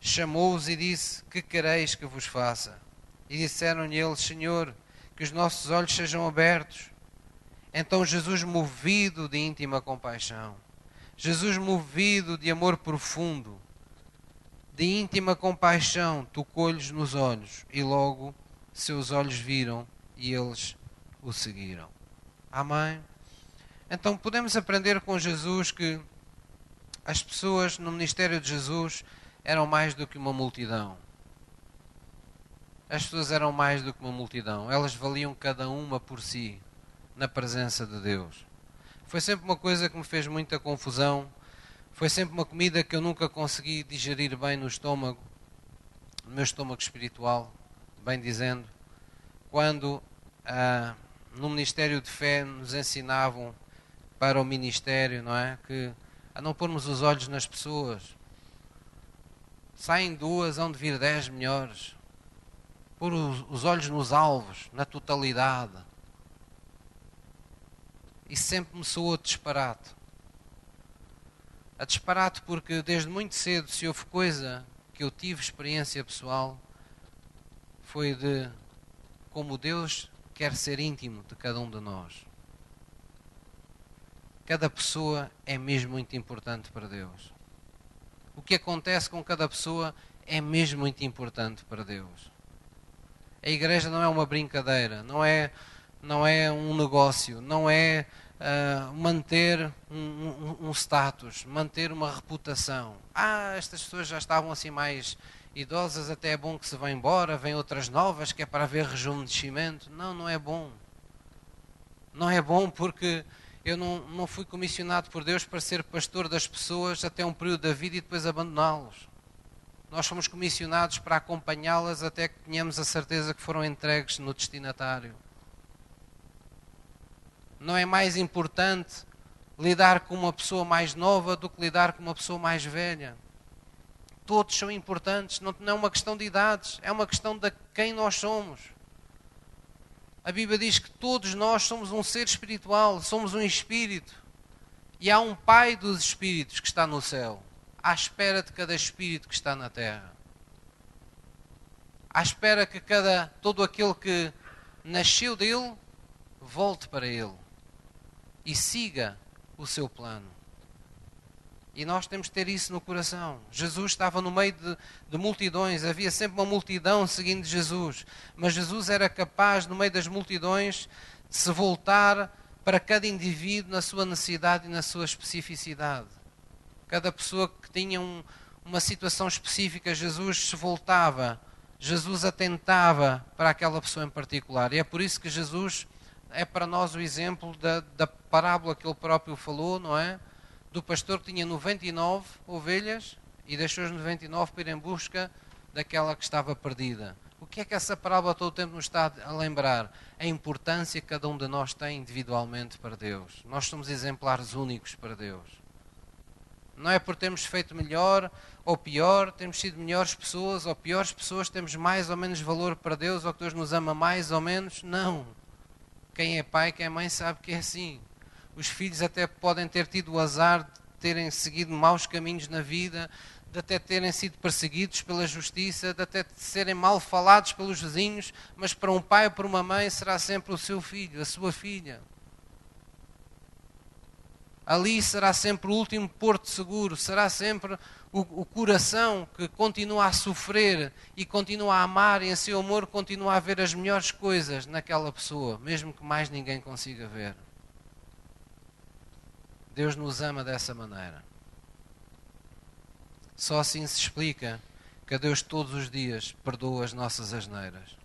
A: chamou-os e disse: Que quereis que vos faça? E disseram-lhe eles: Senhor, que os nossos olhos sejam abertos. Então Jesus, movido de íntima compaixão, Jesus, movido de amor profundo, de íntima compaixão, tocou-lhes nos olhos, e logo seus olhos viram e eles o seguiram. Amém? Então podemos aprender com Jesus que as pessoas no ministério de Jesus eram mais do que uma multidão. As pessoas eram mais do que uma multidão. Elas valiam cada uma por si na presença de Deus. Foi sempre uma coisa que me fez muita confusão foi sempre uma comida que eu nunca consegui digerir bem no estômago, no meu estômago espiritual, bem dizendo, quando ah, no Ministério de Fé nos ensinavam para o ministério, não é? Que a não pormos os olhos nas pessoas. Saem duas, hão de vir dez melhores. Pôr os olhos nos alvos, na totalidade. E sempre me soou disparate a disparate porque desde muito cedo, se houve coisa que eu tive experiência pessoal, foi de como Deus quer ser íntimo de cada um de nós. Cada pessoa é mesmo muito importante para Deus. O que acontece com cada pessoa é mesmo muito importante para Deus. A igreja não é uma brincadeira, não é, não é um negócio, não é uh, manter um, um, um, status, manter uma reputação. Ah, estas pessoas já estavam assim mais idosas, até é bom que se vão embora, vêm outras novas, que é para haver rejuvenescimento. Não, não é bom. Não é bom porque eu não, não fui comissionado por Deus para ser pastor das pessoas até um período da vida e depois abandoná-los. Nós fomos comissionados para acompanhá-las até que tenhamos a certeza que foram entregues no destinatário. Não é mais importante lidar com uma pessoa mais nova do que lidar com uma pessoa mais velha. Todos são importantes, não é uma questão de idades, é uma questão de quem nós somos. A Bíblia diz que todos nós somos um ser espiritual, somos um espírito. E há um Pai dos espíritos que está no céu à espera de cada espírito que está na terra. À espera que cada todo aquele que nasceu dele volte para ele e siga o seu plano. E nós temos que ter isso no coração. Jesus estava no meio de, de, multidões, havia sempre uma multidão seguindo Jesus. Mas Jesus era capaz, no meio das multidões, de se voltar para cada indivíduo na sua necessidade e na sua especificidade. Cada pessoa que tinha um, uma situação específica, Jesus se voltava, Jesus atentava para aquela pessoa em particular. E é por isso que Jesus é para nós o exemplo da, da parábola que ele próprio falou, não é? Do pastor que tinha 99 ovelhas e deixou as 99 para ir em busca daquela que estava perdida. O que é que essa parábola todo o tempo nos está a lembrar? A importância que cada um de nós tem individualmente para Deus. Nós somos exemplares únicos para Deus. Não é por termos feito melhor ou pior, temos sido melhores pessoas ou piores pessoas, temos mais ou menos valor para Deus ou que Deus nos ama mais ou menos. Não. Quem é pai, quem é mãe sabe que é assim. Os filhos até podem ter tido o azar de terem seguido maus caminhos na vida, de até terem sido perseguidos pela justiça, de até serem mal falados pelos vizinhos, mas para um pai ou para uma mãe será sempre o seu filho, a sua filha ali será sempre o último porto seguro, será sempre o, o, coração que continua a sofrer e continua a amar, e em seu amor continua a ver as melhores coisas naquela pessoa, mesmo que mais ninguém consiga ver. Deus nos ama dessa maneira. Só assim se explica que Deus todos os dias perdoa as nossas asneiras.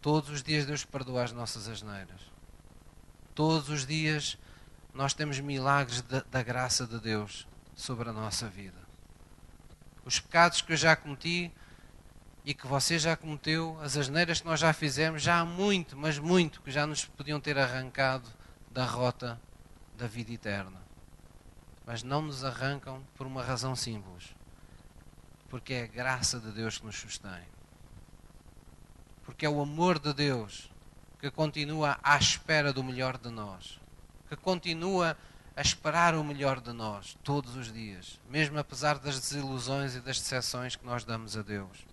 A: Todos os dias Deus perdoa as nossas asneiras. Todos os dias nós temos milagres da, graça de Deus sobre a nossa vida. Os pecados que eu já cometi e que você já cometeu, as asneiras que nós já fizemos, já há muito, mas muito, que já nos podiam ter arrancado da rota da vida eterna. Mas não nos arrancam por uma razão simples. Porque é a graça de Deus que nos sustém. Porque é o amor de Deus que continua à espera do melhor de nós que continua a esperar o melhor de nós todos os dias, mesmo apesar das desilusões e das decepções que nós damos a Deus.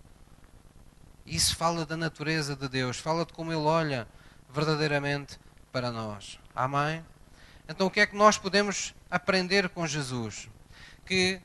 A: Isso fala da natureza de Deus, fala de como Ele olha verdadeiramente para nós. Amém? Então, o que é que nós podemos aprender com Jesus? Que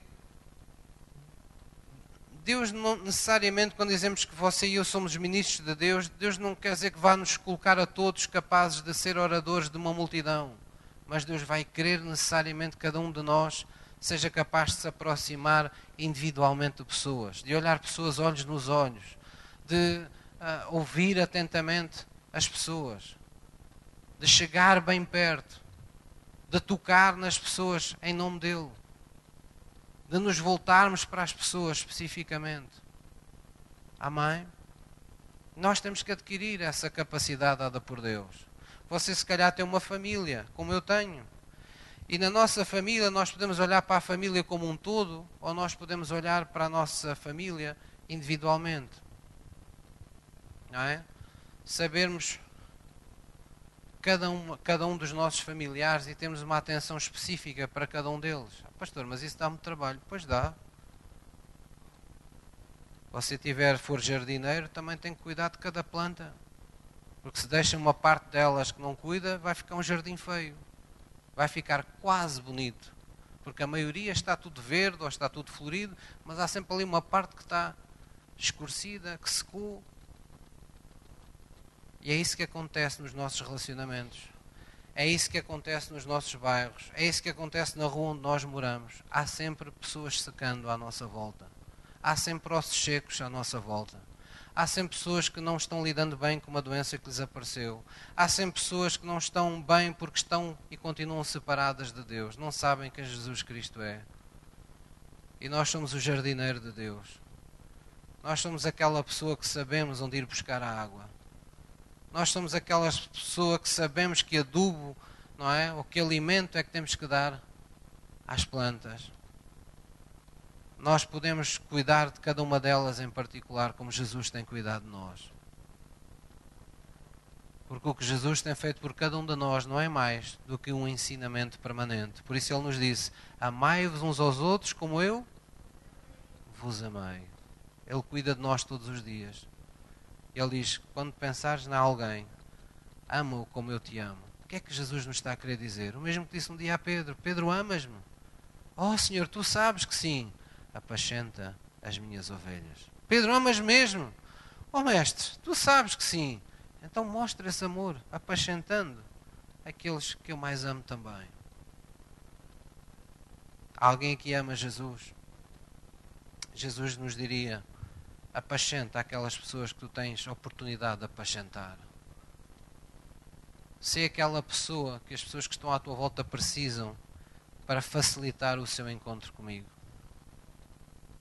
A: Deus não necessariamente, quando dizemos que você e eu somos ministros de Deus, Deus não quer dizer que vá nos colocar a todos capazes de ser oradores de uma multidão mas Deus vai querer necessariamente que cada um de nós seja capaz de se aproximar individualmente de pessoas, de olhar pessoas olhos nos olhos, de uh, ouvir atentamente as pessoas, de chegar bem perto, de tocar nas pessoas em nome dele, de nos voltarmos para as pessoas especificamente. Amém? Nós temos que adquirir essa capacidade dada por Deus. Você se calhar tem uma família, como eu tenho. E na nossa família nós podemos olhar para a família como um todo ou nós podemos olhar para a nossa família individualmente. Não é? Sabermos cada um, cada um dos nossos familiares e temos uma atenção específica para cada um deles. Pastor, mas isso dá-me trabalho. Pois dá. Você tiver, for jardineiro, também tem que cuidar de cada planta. Porque se deixa uma parte delas que não cuida, vai ficar um jardim feio. vai ficar quase bonito. Porque a maioria está tudo verde ou está tudo florido, mas há sempre ali uma parte que está escurecida, que secou. E é isso que acontece nos nossos relacionamentos. É isso que acontece nos nossos bairros. É isso que acontece na rua onde nós moramos. Há sempre pessoas secando à nossa volta. Há sempre ossos secos à nossa volta. Há sempre pessoas que não estão lidando bem com uma doença que lhes apareceu. Há sempre pessoas que não estão bem porque estão e continuam separadas de Deus. Não sabem quem Jesus Cristo é. E nós somos o jardineiro de Deus. Nós somos aquela pessoa que sabemos onde ir buscar a água. Nós somos aquela pessoa que sabemos que adubo, não é? Ou que alimento é que temos que dar às plantas. Nós podemos cuidar de cada uma delas em particular, como Jesus tem cuidado de nós. Porque o que Jesus tem feito por cada um de nós não é mais do que um ensinamento permanente. Por isso ele nos disse: Amai-vos uns aos outros como eu vos amei. Ele cuida de nós todos os dias. Ele diz: quando pensares em alguém, ama-o como eu te amo. O que é que Jesus nos está a querer dizer? O mesmo que disse um dia a Pedro: Pedro, amas-me? Oh Senhor, tu sabes que sim. Apacenta as minhas ovelhas. Pedro, amas mesmo? Oh Mestre, tu sabes que sim. Então mostra esse amor, apacentando aqueles que eu mais amo também. Alguém aqui ama Jesus? Jesus nos diria: apacenta aquelas pessoas que tu tens oportunidade de apacentar. Sê aquela pessoa que as pessoas que estão à tua volta precisam para facilitar o seu encontro comigo.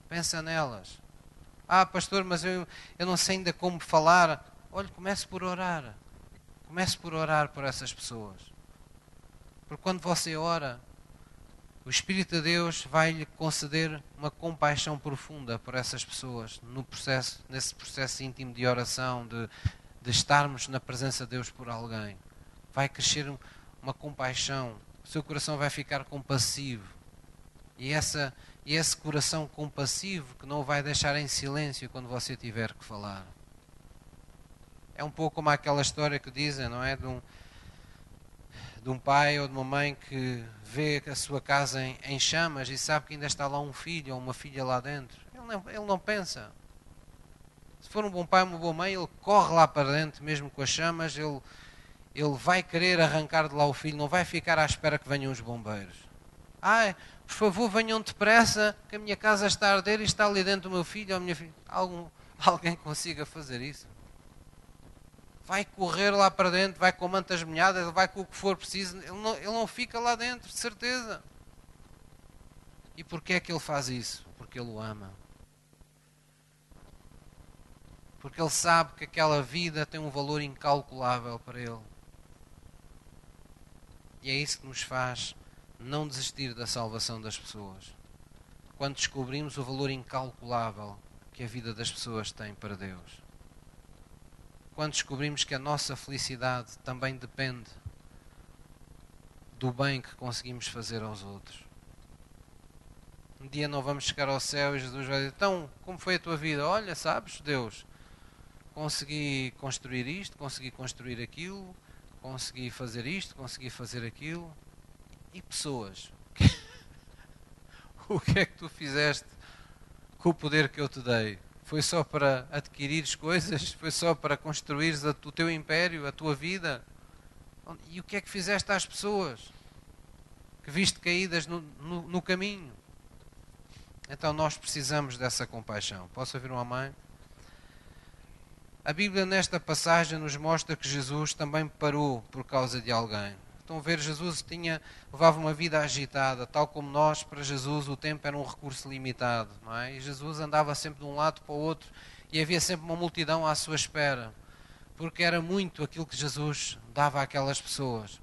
A: Pensa nelas. Ah, pastor, mas eu, eu não sei ainda como falar. Olha, comece por orar. Comece por orar por essas pessoas. Porque quando você ora, o Espírito de Deus vai lhe conceder uma compaixão profunda por essas pessoas no processo, nesse processo íntimo de oração, de, de estarmos na presença de Deus por alguém. Vai crescer uma compaixão, o seu coração vai ficar compassivo. E, essa, e esse coração compassivo que não o vai deixar em silêncio quando você tiver que falar. É um pouco como aquela história que dizem, não é? De um, de um pai ou de uma mãe que vê a sua casa em, em, chamas e sabe que ainda está lá um filho ou uma filha lá dentro. Ele não, ele não pensa. Se for um bom pai ou uma boa mãe, ele corre lá para dentro, mesmo com as chamas, ele, ele vai querer arrancar de lá o filho, não vai ficar à espera que venham os bombeiros. Ai, por favor, venham depressa, que a minha casa está a arder e está ali dentro o meu filho ou a minha filha. Algum, alguém consiga fazer isso? vai correr lá para dentro, vai com mantas molhadas, vai com o que for preciso, ele não, ele não fica lá dentro, de certeza. E porquê é que ele faz isso? Porque ele o ama. Porque ele sabe que aquela vida tem um valor incalculável para ele. E é isso que nos faz não desistir da salvação das pessoas. Quando descobrimos o valor incalculável que a vida das pessoas tem para Deus quando descobrimos que a nossa felicidade também depende do bem que conseguimos fazer aos outros. Um dia não vamos chegar ao céu e Jesus vai dizer: Então, como foi a tua vida? Olha, sabes, Deus, consegui construir isto, consegui construir aquilo, consegui fazer isto, consegui fazer aquilo. E pessoas? o que é que tu fizeste com o poder que eu te dei? Foi só para adquirires coisas? Foi só para construires o teu império, a tua vida? E o que é que fizeste às pessoas que viste caídas no, no, no caminho? Então nós precisamos dessa compaixão. Posso ouvir uma mãe? A Bíblia, nesta passagem, nos mostra que Jesus também parou por causa de alguém. Estão a ver, Jesus tinha, levava uma vida agitada, tal como nós, para Jesus o tempo era um recurso limitado. Não é? E Jesus andava sempre de um lado para o outro e havia sempre uma multidão à sua espera, porque era muito aquilo que Jesus dava àquelas pessoas.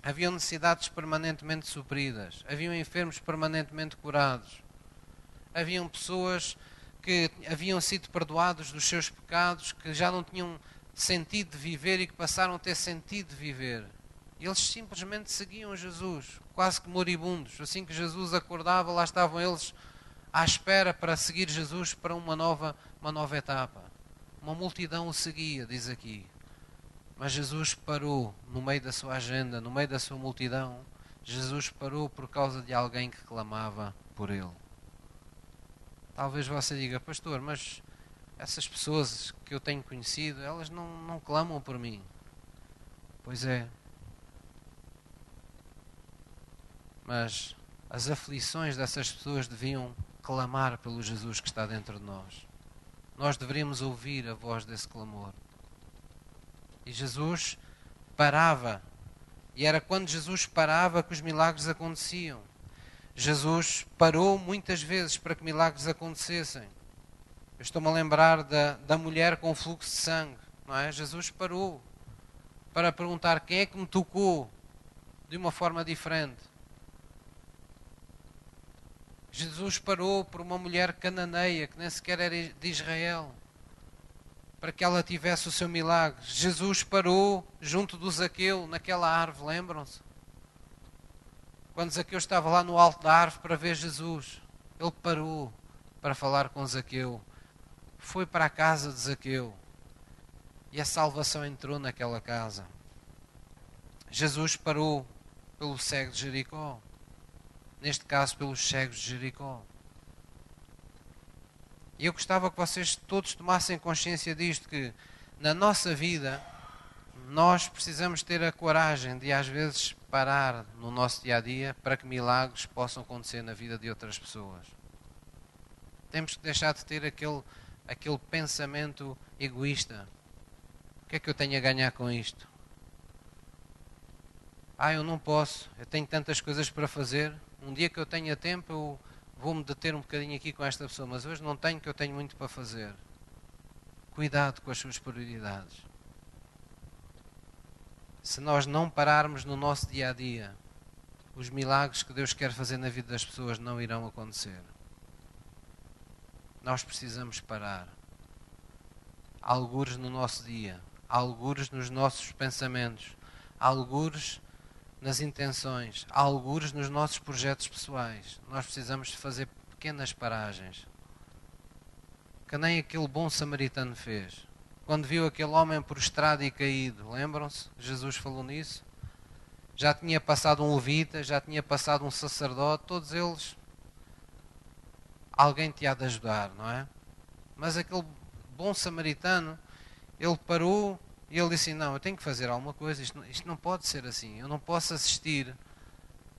A: Haviam necessidades permanentemente supridas, haviam enfermos permanentemente curados, haviam pessoas que haviam sido perdoados dos seus pecados, que já não tinham sentido de viver e que passaram a ter sentido de viver. Eles simplesmente seguiam Jesus, quase que moribundos. Assim que Jesus acordava, lá estavam eles à espera para seguir Jesus para uma nova, uma nova etapa. Uma multidão o seguia, diz aqui. Mas Jesus parou no meio da sua agenda, no meio da sua multidão, Jesus parou por causa de alguém que clamava por ele. Talvez você diga, pastor, mas essas pessoas que eu tenho conhecido, elas não, não clamam por mim. Pois é. Mas as aflições dessas pessoas deviam clamar pelo Jesus que está dentro de nós. Nós deveríamos ouvir a voz desse clamor. E Jesus parava. E era quando Jesus parava que os milagres aconteciam. Jesus parou muitas vezes para que milagres acontecessem. Eu estou-me a lembrar da, da mulher com fluxo de sangue. Não é? Jesus parou para perguntar quem é que me tocou de uma forma diferente. Jesus parou por uma mulher cananeia que nem sequer era de Israel para que ela tivesse o seu milagre. Jesus parou junto do Zaqueu, naquela árvore, lembram-se? Quando Zaqueu estava lá no alto da árvore para ver Jesus, ele parou para falar com Zaqueu. Foi para a casa de Zaqueu e a salvação entrou naquela casa. Jesus parou pelo cego de Jericó, neste caso pelos cegos de Jericó. E eu gostava que vocês todos tomassem consciência disto, que na nossa vida nós precisamos ter a coragem de às vezes parar no nosso dia a dia para que milagres possam acontecer na vida de outras pessoas. Temos que deixar de ter aquele, aquele pensamento egoísta. O que é que eu tenho a ganhar com isto? Ah, eu não posso, eu tenho tantas coisas para fazer. Um dia que eu tenha tempo, eu vou-me deter um bocadinho aqui com esta pessoa, mas hoje não tenho, que eu tenho muito para fazer. Cuidado com as suas prioridades. Se nós não pararmos no nosso dia a dia, os milagres que Deus quer fazer na vida das pessoas não irão acontecer. Nós precisamos parar. Algures no nosso dia, algures nos nossos pensamentos, algures nas intenções, algures nos nossos projetos pessoais. Nós precisamos de fazer pequenas paragens. Que nem aquele bom samaritano fez. Quando viu aquele homem prostrado e caído, lembram-se? Jesus falou nisso. Já tinha passado um levita, já tinha passado um sacerdote, todos eles. Alguém te há de ajudar, não é? Mas aquele bom samaritano, ele parou e ele disse: Não, eu tenho que fazer alguma coisa, isto, isto não pode ser assim. Eu não posso assistir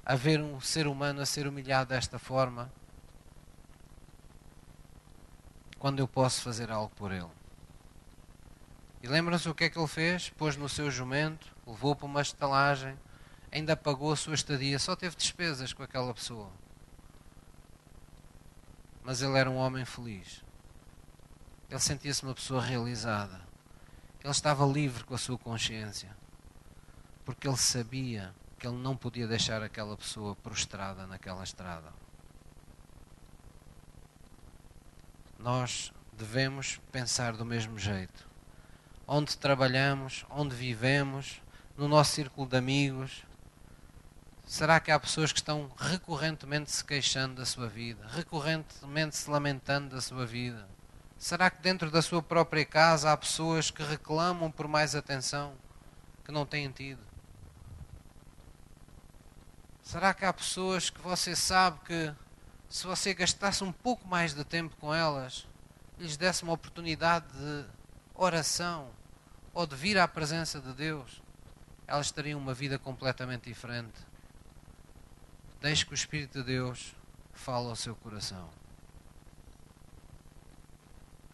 A: a ver um ser humano a ser humilhado desta forma quando eu posso fazer algo por ele. E lembram-se o que é que ele fez? Pôs no seu jumento, levou para uma estalagem, ainda pagou a sua estadia, só teve despesas com aquela pessoa. Mas ele era um homem feliz. Ele sentia-se uma pessoa realizada. Ele estava livre com a sua consciência. Porque ele sabia que ele não podia deixar aquela pessoa prostrada naquela estrada. Nós devemos pensar do mesmo jeito. Onde trabalhamos, onde vivemos, no nosso círculo de amigos, Será que há pessoas que estão recorrentemente se queixando da sua vida, recorrentemente se lamentando da sua vida? Será que dentro da sua própria casa há pessoas que reclamam por mais atenção que não têm tido? Será que há pessoas que você sabe que se você gastasse um pouco mais de tempo com elas, lhes desse uma oportunidade de oração ou de vir à presença de Deus, elas teriam uma vida completamente diferente? Deixe que o Espírito de Deus fale ao seu coração.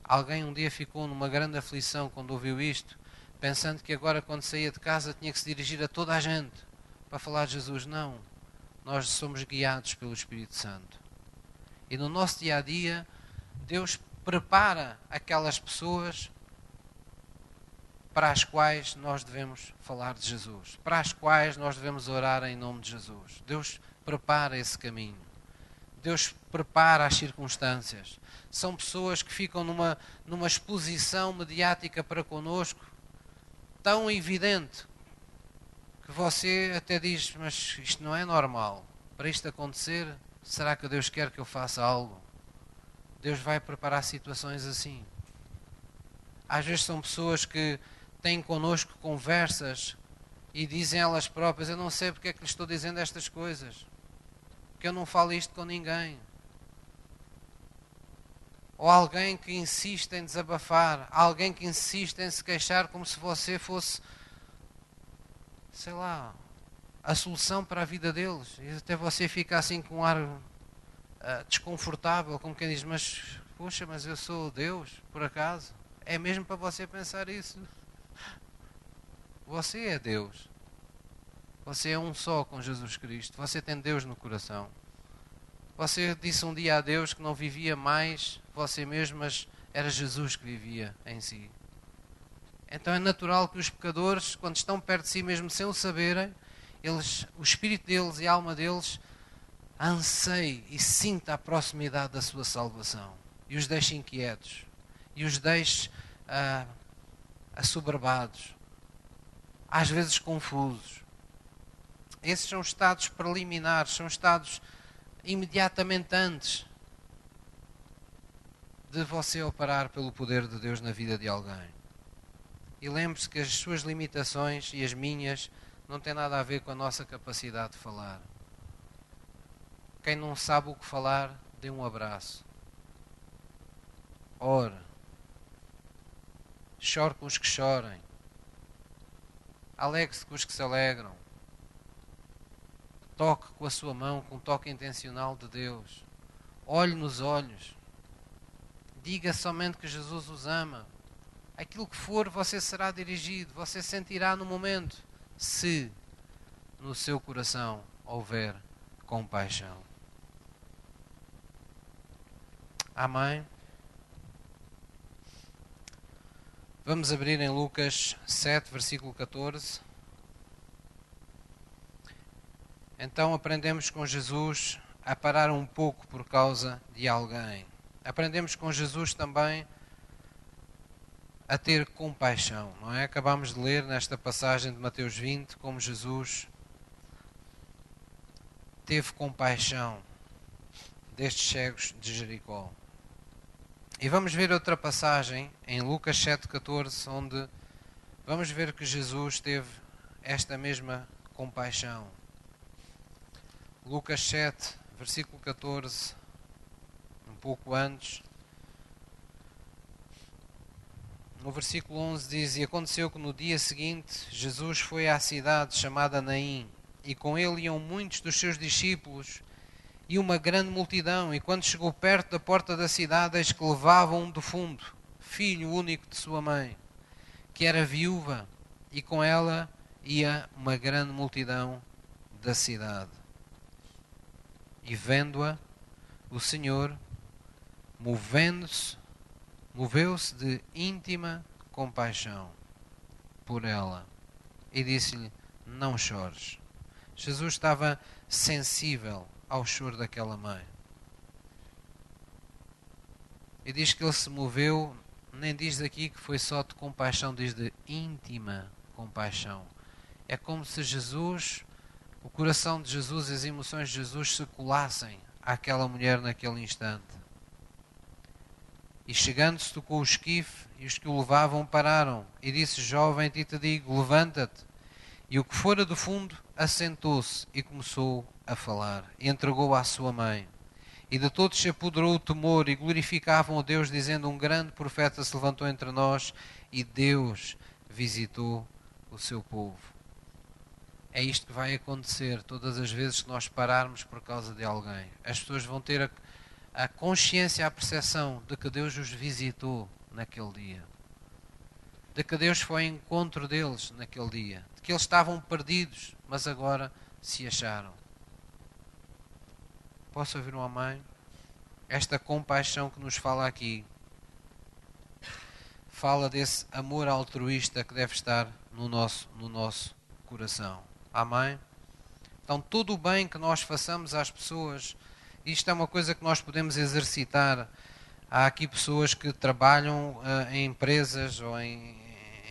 A: Alguém um dia ficou numa grande aflição quando ouviu isto, pensando que agora, quando saía de casa, tinha que se dirigir a toda a gente para falar de Jesus. Não. Nós somos guiados pelo Espírito Santo. E no nosso dia a dia, Deus prepara aquelas pessoas para as quais nós devemos falar de Jesus, para as quais nós devemos orar em nome de Jesus. Deus prepara esse caminho. Deus prepara as circunstâncias. São pessoas que ficam numa, numa exposição mediática para conosco tão evidente que você até diz: Mas isto não é normal. Para isto acontecer, será que Deus quer que eu faça algo? Deus vai preparar situações assim. Às vezes são pessoas que têm connosco conversas e dizem elas próprias: Eu não sei porque é que lhe estou dizendo estas coisas, porque eu não falo isto com ninguém. Ou alguém que insiste em desabafar, alguém que insiste em se queixar como se você fosse, sei lá, a solução para a vida deles. E até você fica assim com um ar uh, desconfortável, como quem diz: Mas, puxa, mas eu sou Deus, por acaso? É mesmo para você pensar isso? Você é Deus. Você é um só com Jesus Cristo. Você tem Deus no coração. Você disse um dia a Deus que não vivia mais você mesmo, mas era Jesus que vivia em si. Então é natural que os pecadores, quando estão perto de si mesmo sem o saberem, eles, o espírito deles e a alma deles anseie e sinta a proximidade da sua salvação e os deixe inquietos e os deixe ah, assoberbados, às vezes confusos. Esses são estados preliminares, são estados imediatamente antes de você operar pelo poder de Deus na vida de alguém. E lembre-se que as suas limitações e as minhas não têm nada a ver com a nossa capacidade de falar. Quem não sabe o que falar, dê um abraço. Ore. Chore com os que chorem. Alegre-se com os que se alegram. Toque com a sua mão, com um toque intencional de Deus. Olhe nos olhos. Diga somente que Jesus os ama. Aquilo que for, você será dirigido, você sentirá no momento, se no seu coração houver compaixão. Amém. Vamos abrir em Lucas 7, versículo 14. Então aprendemos com Jesus a parar um pouco por causa de alguém. Aprendemos com Jesus também a ter compaixão, não é? Acabamos de ler nesta passagem de Mateus 20 como Jesus teve compaixão destes cegos de Jericó. E vamos ver outra passagem em Lucas 7,14, onde vamos ver que Jesus teve esta mesma compaixão. Lucas 7, versículo 14, um pouco antes. No versículo 11 diz: E aconteceu que no dia seguinte Jesus foi à cidade chamada Naim, e com ele iam muitos dos seus discípulos e uma grande multidão. E quando chegou perto da porta da cidade, eis que levavam um defunto, filho único de sua mãe, que era viúva, e com ela ia uma grande multidão da cidade. E vendo-a, o Senhor, movendo-se, moveu-se de íntima compaixão por ela e disse-lhe: Não chores. Jesus estava sensível ao choro daquela mãe. E diz que ele se moveu, nem diz aqui que foi só de compaixão, diz de íntima compaixão. É como se Jesus o coração de Jesus e as emoções de Jesus se colassem àquela mulher naquele instante. E chegando-se, tocou o esquife, e os que o levavam pararam, e disse: Jovem, ti te digo, levanta-te. E o que fora do fundo assentou-se e começou a falar, e entregou à sua mãe. E de todos se apoderou o temor, e glorificavam a Deus, dizendo: Um grande profeta se levantou entre nós, e Deus visitou o seu povo. É isto que vai acontecer todas as vezes que nós pararmos por causa de alguém. As pessoas vão ter a, a consciência, a percepção de que Deus os visitou naquele dia. De que Deus foi ao encontro deles naquele dia. De que eles estavam perdidos, mas agora se acharam. Posso ouvir uma mãe? Esta compaixão que nos fala aqui fala desse amor altruísta que deve estar no nosso, no nosso coração. Amém? Então, todo o bem que nós façamos às pessoas, isto é uma coisa que nós podemos exercitar. Há aqui pessoas que trabalham uh, em empresas ou em,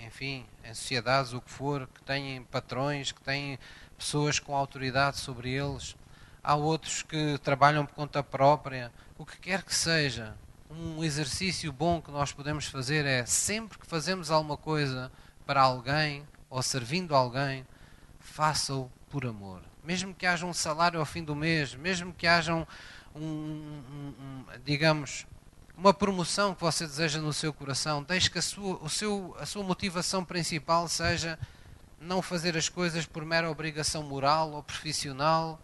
A: enfim, em sociedades, o que for, que têm patrões, que têm pessoas com autoridade sobre eles. Há outros que trabalham por conta própria. O que quer que seja, um exercício bom que nós podemos fazer é sempre que fazemos alguma coisa para alguém ou servindo alguém, faça-o por amor. Mesmo que haja um salário ao fim do mês, mesmo que haja um, um, um, um digamos, uma promoção que você deseja no seu coração, deixe que a sua, o seu, a sua motivação principal seja não fazer as coisas por mera obrigação moral ou profissional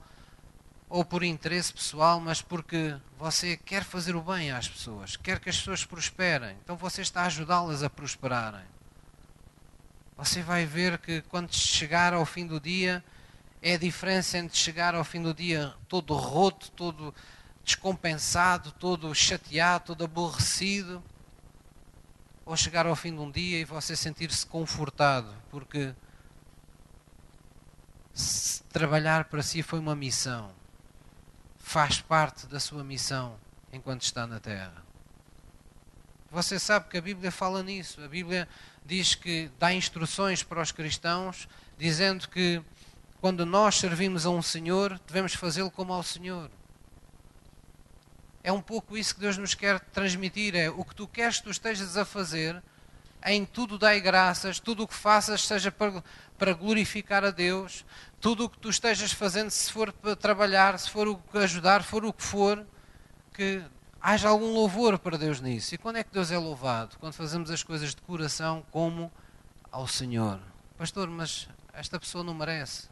A: ou por interesse pessoal, mas porque você quer fazer o bem às pessoas, quer que as pessoas prosperem. Então você está a ajudá-las a prosperarem. Você vai ver que quando chegar ao fim do dia, é a diferença entre chegar ao fim do dia todo roto, todo descompensado, todo chateado, todo aborrecido, ou chegar ao fim de um dia e você sentir-se confortado, porque trabalhar para si foi uma missão, faz parte da sua missão enquanto está na Terra. Você sabe que a Bíblia fala nisso. A Bíblia diz que dá instruções para os cristãos, dizendo que quando nós servimos a um Senhor, devemos fazê-lo como ao Senhor. É um pouco isso que Deus nos quer transmitir: é o que tu queres que tu estejas a fazer, em tudo dai graças, tudo o que faças seja para, para glorificar a Deus, tudo o que tu estejas fazendo, se for para trabalhar, se for o que ajudar, for o que for, que haja algum louvor para Deus nisso. E quando é que Deus é louvado? Quando fazemos as coisas de coração como ao Senhor. Pastor, mas esta pessoa não merece.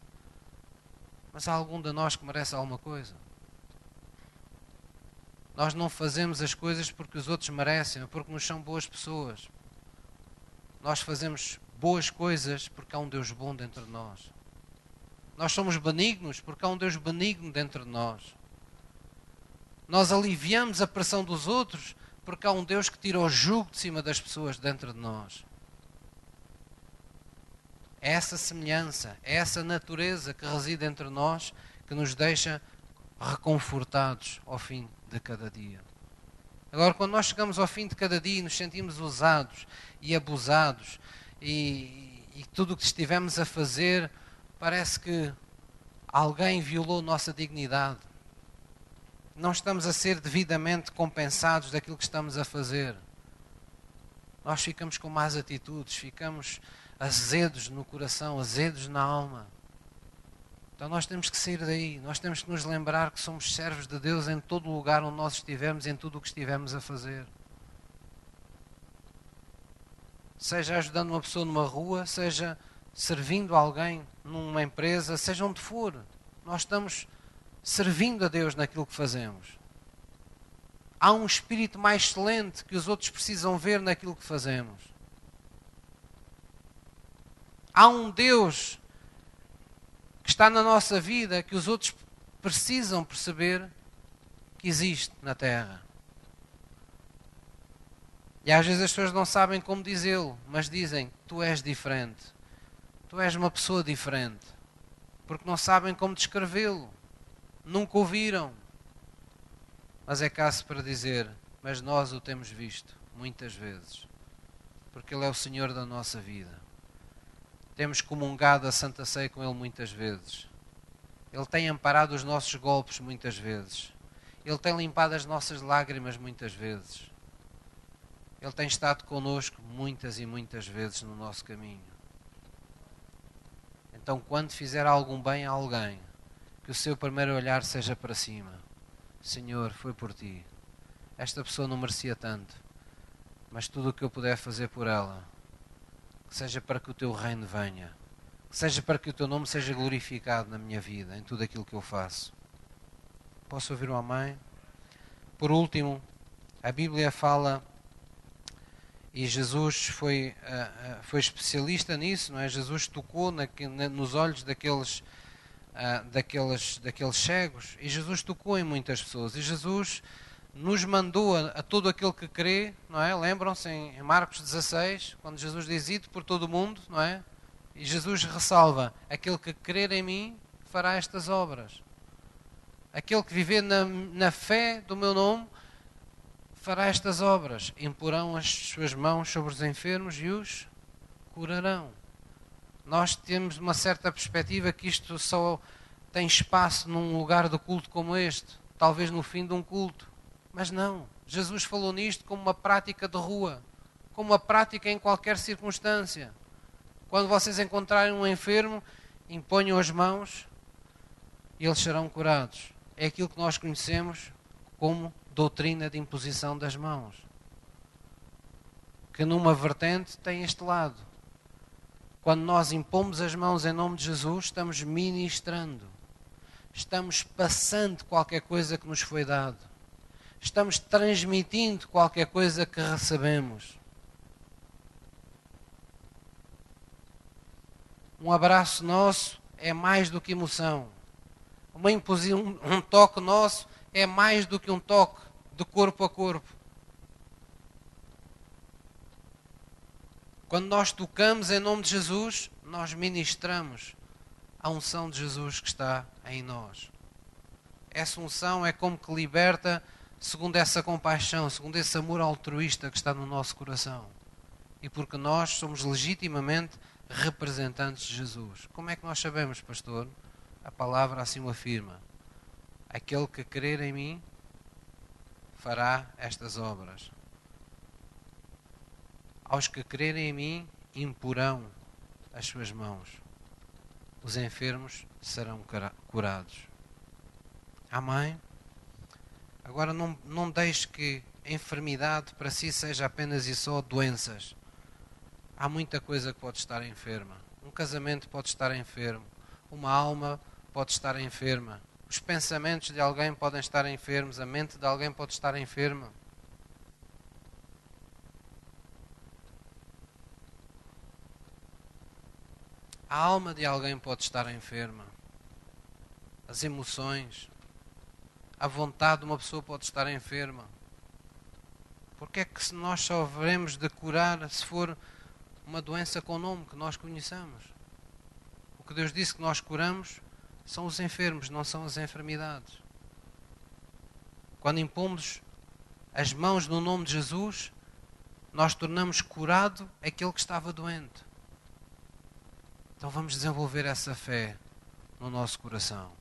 A: Mas há algum de nós que merece alguma coisa? Nós não fazemos as coisas porque os outros merecem, porque nos são boas pessoas. Nós fazemos boas coisas porque há um Deus bom dentro de nós. Nós somos benignos porque há um Deus benigno dentro de nós. Nós aliviamos a pressão dos outros porque há um Deus que tira o jugo de cima das pessoas dentro de nós. É essa semelhança, é essa natureza que reside entre nós que nos deixa reconfortados ao fim de cada dia. Agora, quando nós chegamos ao fim de cada dia e nos sentimos usados e abusados e, e tudo o que estivemos a fazer parece que alguém violou nossa dignidade, não estamos a ser devidamente compensados daquilo que estamos a fazer. Nós ficamos com más atitudes, ficamos azedos no coração, azedos na alma. Então nós temos que sair daí, nós temos que nos lembrar que somos servos de Deus em todo lugar onde nós estivermos, em tudo o que estivermos a fazer. Seja ajudando uma pessoa numa rua, seja servindo alguém numa empresa, seja onde for. Nós estamos servindo a Deus naquilo que fazemos. Há um espírito mais excelente que os outros precisam ver naquilo que fazemos. Há um Deus que está na nossa vida que os outros precisam perceber que existe na Terra. E às vezes as pessoas não sabem como dizê-lo, mas dizem: Tu és diferente. Tu és uma pessoa diferente. Porque não sabem como descrevê-lo. Nunca ouviram. Mas é caso para dizer: Mas nós o temos visto muitas vezes. Porque Ele é o Senhor da nossa vida. Temos comungado a Santa Ceia com Ele muitas vezes. Ele tem amparado os nossos golpes muitas vezes. Ele tem limpado as nossas lágrimas muitas vezes. Ele tem estado conosco muitas e muitas vezes no nosso caminho. Então, quando fizer algum bem a alguém, que o seu primeiro olhar seja para cima. Senhor, foi por ti. Esta pessoa não merecia tanto, mas tudo o que eu puder fazer por ela, que seja para que o teu reino venha, que seja para que o teu nome seja glorificado na minha vida, em tudo aquilo que eu faço. Posso ouvir uma mãe? Por último, a Bíblia fala e Jesus foi, uh, foi especialista nisso, não é? Jesus tocou na, nos olhos daqueles uh, daqueles, daqueles cegos. E Jesus tocou em muitas pessoas. E Jesus nos mandou a, a todo aquele que crê, não é? Lembram-se em, em Marcos 16, quando Jesus diz: Ide por todo o mundo, não é? E Jesus ressalva: Aquele que crer em mim fará estas obras. Aquele que viver na, na fé do meu nome fará estas obras. Imporão as suas mãos sobre os enfermos e os curarão nós temos uma certa perspectiva que isto só tem espaço num lugar de culto como este, talvez no fim de um culto. Mas não. Jesus falou nisto como uma prática de rua, como uma prática em qualquer circunstância. Quando vocês encontrarem um enfermo imponham as mãos e eles serão curados. É aquilo que nós conhecemos como doutrina de imposição das mãos. Que numa vertente tem este lado. Quando nós impomos as mãos em nome de Jesus, estamos ministrando. Estamos passando qualquer coisa que nos foi dado. Estamos transmitindo qualquer coisa que recebemos. Um abraço nosso é mais do que emoção. Uma imposição, um toque nosso é mais do que um toque de corpo a corpo. Quando nós tocamos em nome de Jesus, nós ministramos a unção de Jesus que está em nós. Essa unção é como que liberta segundo essa compaixão, segundo esse amor altruísta que está no nosso coração. E porque nós somos legitimamente representantes de Jesus. Como é que nós sabemos, pastor? A palavra assim o afirma. Aquele que crer em mim fará estas obras. Aos que crerem em mim, imporão as suas mãos. Os enfermos serão curados. Amém? Agora não, não deixe que a enfermidade para si seja apenas e só doenças. Há muita coisa que pode estar enferma. Um casamento pode estar enfermo. Uma alma pode estar enferma. Os pensamentos de alguém podem estar enfermos, a mente de alguém pode estar enferma. A alma de alguém pode estar enferma. As emoções, a vontade de uma pessoa pode estar enferma. Porque é que se nós só veremos de curar se for uma doença com nome que nós conheçamos? O que Deus disse que nós curamos são os enfermos, não são as enfermidades. Quando impomos as mãos no nome de Jesus, nós tornamos curado aquele que estava doente. Então vamos desenvolver essa fé no nosso coração.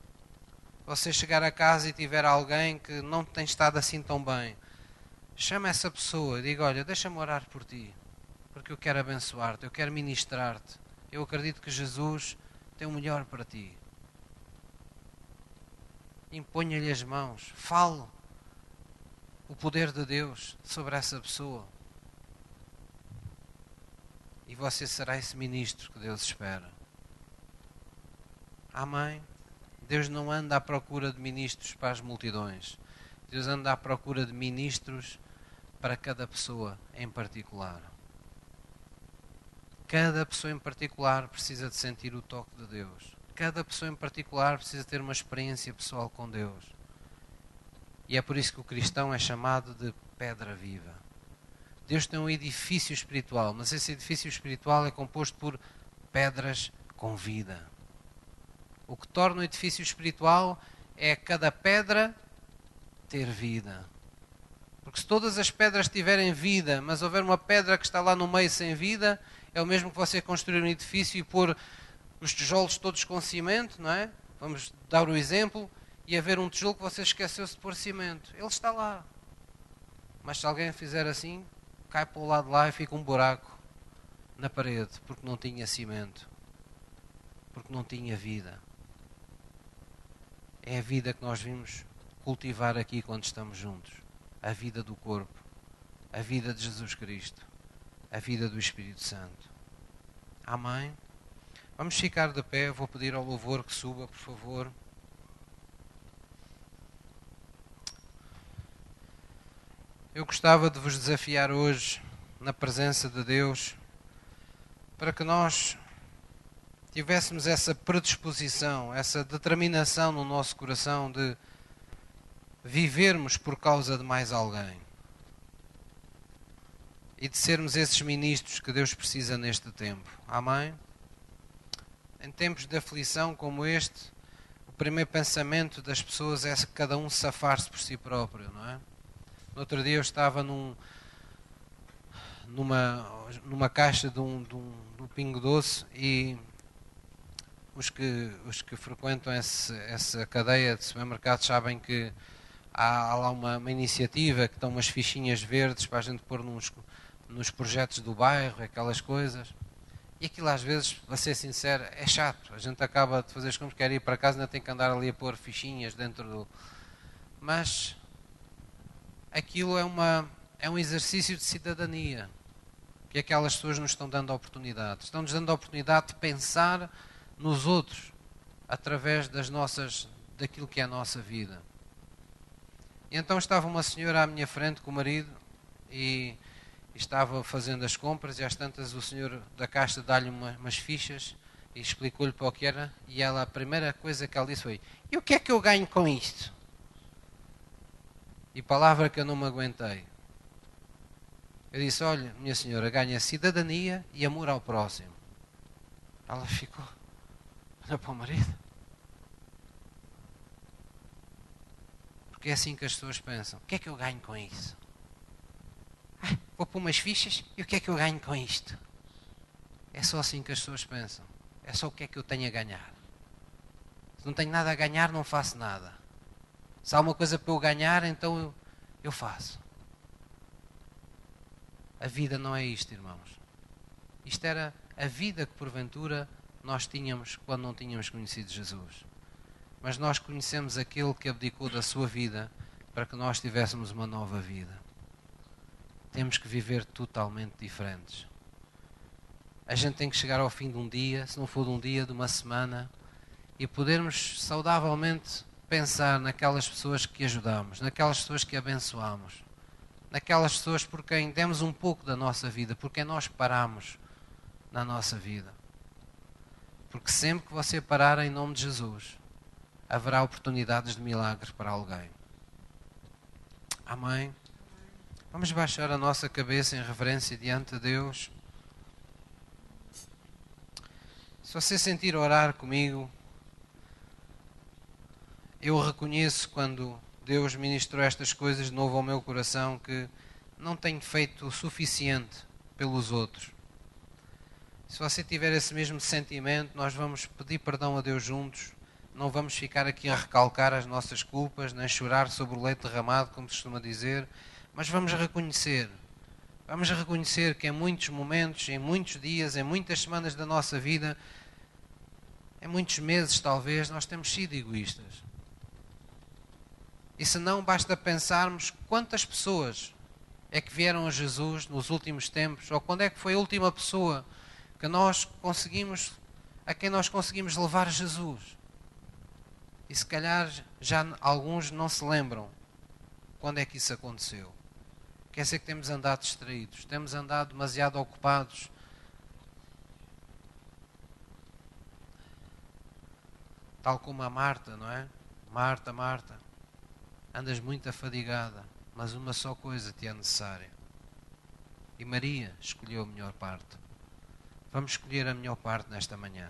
A: Você chegar a casa e tiver alguém que não tem estado assim tão bem, chama essa pessoa e diga: Olha, deixa-me orar por ti, porque eu quero abençoar-te, eu quero ministrar-te. Eu acredito que Jesus tem o melhor para ti imponha-lhe as mãos, fale o poder de Deus sobre essa pessoa. E você será esse ministro que Deus espera. Amém? Deus não anda à procura de ministros para as multidões. Deus anda à procura de ministros para cada pessoa em particular. Cada pessoa em particular precisa de sentir o toque de Deus cada pessoa em particular precisa ter uma experiência pessoal com Deus. E é por isso que o cristão é chamado de pedra viva. Deus tem um edifício espiritual, mas esse edifício espiritual é composto por pedras com vida. O que torna o edifício espiritual é cada pedra ter vida. Porque se todas as pedras tiverem vida, mas houver uma pedra que está lá no meio sem vida, é o mesmo que você construir um edifício e pôr os tijolos todos com cimento, não é? Vamos dar o exemplo, e haver um tijolo que você esqueceu-se de pôr cimento. Ele está lá. Mas se alguém fizer assim, cai para o lado de lá e fica um buraco na parede, porque não tinha cimento. Porque não tinha vida. É a vida que nós vimos cultivar aqui quando estamos juntos. A vida do corpo. A vida de Jesus Cristo. A vida do Espírito Santo. Amém? Vamos ficar de pé, vou pedir ao louvor que suba, por favor. Eu gostava de vos desafiar hoje, na presença de Deus, para que nós tivéssemos essa predisposição, essa determinação no nosso coração de vivermos por causa de mais alguém e de sermos esses ministros que Deus precisa neste tempo. Amém? em tempos de aflição como este, o primeiro pensamento das pessoas é cada um safar-se por si próprio, não é? No outro dia eu estava num, numa, numa caixa de um, de um, um pingo doce e os que, os que frequentam esse, essa cadeia de supermercados sabem que há, há lá uma, uma, iniciativa que estão umas fichinhas verdes para a gente pôr nos, nos projetos do bairro, aquelas coisas. E aquilo às vezes, para ser sincero, é chato. A gente acaba de fazer as compras, quer ir para casa, ainda tem que andar ali a pôr fichinhas dentro do. Mas aquilo é, uma, é um exercício de cidadania que aquelas pessoas nos estão dando a oportunidade. Estão-nos dando a oportunidade de pensar nos outros através das nossas, daquilo que é a nossa vida. E então estava uma senhora à minha frente com o marido e estava fazendo as compras e às tantas o senhor da caixa dá-lhe uma, umas fichas e explicou-lhe para o que era e ela a primeira coisa que ela disse foi e o que é que eu ganho com isto? E palavra que eu não me aguentei. Eu disse, olha, minha senhora, ganha cidadania e amor ao próximo. Ela ficou, olha para o marido. Porque é assim que as pessoas pensam. O que é que eu ganho com isso? vou pôr umas fichas e o que é que eu ganho com isto? É só assim que as pessoas pensam. É só o que é que eu tenho a ganhar. Se não tenho nada a ganhar, não faço nada. Se há uma coisa para eu ganhar, então eu, eu faço. A vida não é isto, irmãos. Isto era a vida que porventura nós tínhamos quando não tínhamos conhecido Jesus. Mas nós conhecemos aquele que abdicou da sua vida para que nós tivéssemos uma nova vida temos que viver totalmente diferentes. A gente tem que chegar ao fim de um dia, se não for de um dia, de uma semana, e podermos saudavelmente pensar naquelas pessoas que ajudamos, naquelas pessoas que abençoamos, naquelas pessoas por quem demos um pouco da nossa vida, por quem nós paramos na nossa vida. Porque sempre que você parar em nome de Jesus, haverá oportunidades de milagres para alguém. Amém. Vamos baixar a nossa cabeça em reverência diante de Deus. Se você sentir orar comigo, eu reconheço quando Deus ministrou estas coisas de novo ao meu coração que não tenho feito o suficiente pelos outros. Se você tiver esse mesmo sentimento, nós vamos pedir perdão a Deus juntos. Não vamos ficar aqui a recalcar as nossas culpas, nem chorar sobre o leite derramado, como se costuma dizer mas vamos reconhecer, vamos reconhecer que em muitos momentos, em muitos dias, em muitas semanas da nossa vida, em muitos meses talvez, nós temos sido egoístas. E se não, basta pensarmos quantas pessoas é que vieram a Jesus nos últimos tempos, ou quando é que foi a última pessoa que nós conseguimos, a quem nós conseguimos levar Jesus. E se calhar já alguns não se lembram quando é que isso aconteceu. Quer dizer que temos andado distraídos, temos andado demasiado ocupados. Tal como a Marta, não é? Marta, Marta, andas muito afadigada, mas uma só coisa te é necessária. E Maria escolheu a melhor parte. Vamos escolher a melhor parte nesta manhã.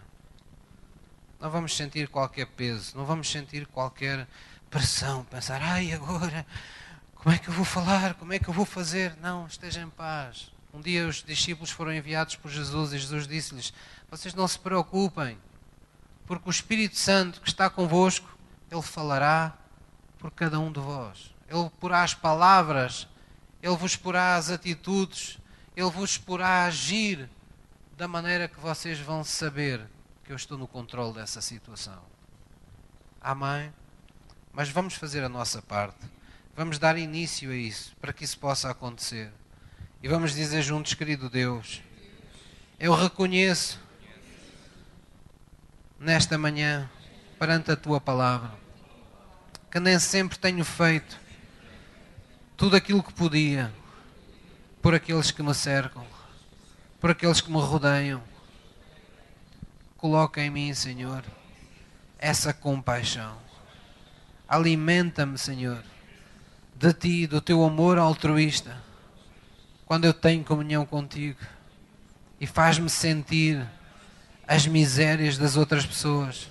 A: Não vamos sentir qualquer peso, não vamos sentir qualquer pressão, pensar, ai, agora como é que eu vou falar? Como é que eu vou fazer? Não, esteja em paz. Um dia os discípulos foram enviados por Jesus e Jesus disse-lhes: Vocês não se preocupem, porque o Espírito Santo que está convosco, ele falará por cada um de vós. Ele porá as palavras, ele vos porá as atitudes, ele vos porá agir da maneira que vocês vão saber que eu estou no controle dessa situação. Amém? Mas vamos fazer a nossa parte. Vamos dar início a isso, para que isso possa acontecer. E vamos dizer juntos, querido Deus, eu reconheço nesta manhã, perante a tua palavra, que nem sempre tenho feito tudo aquilo que podia por aqueles que me cercam, por aqueles que me rodeiam. Coloca em mim, Senhor, essa compaixão. Alimenta-me, Senhor de ti, do teu amor altruísta, quando eu tenho comunhão contigo e faz-me sentir as misérias das outras pessoas,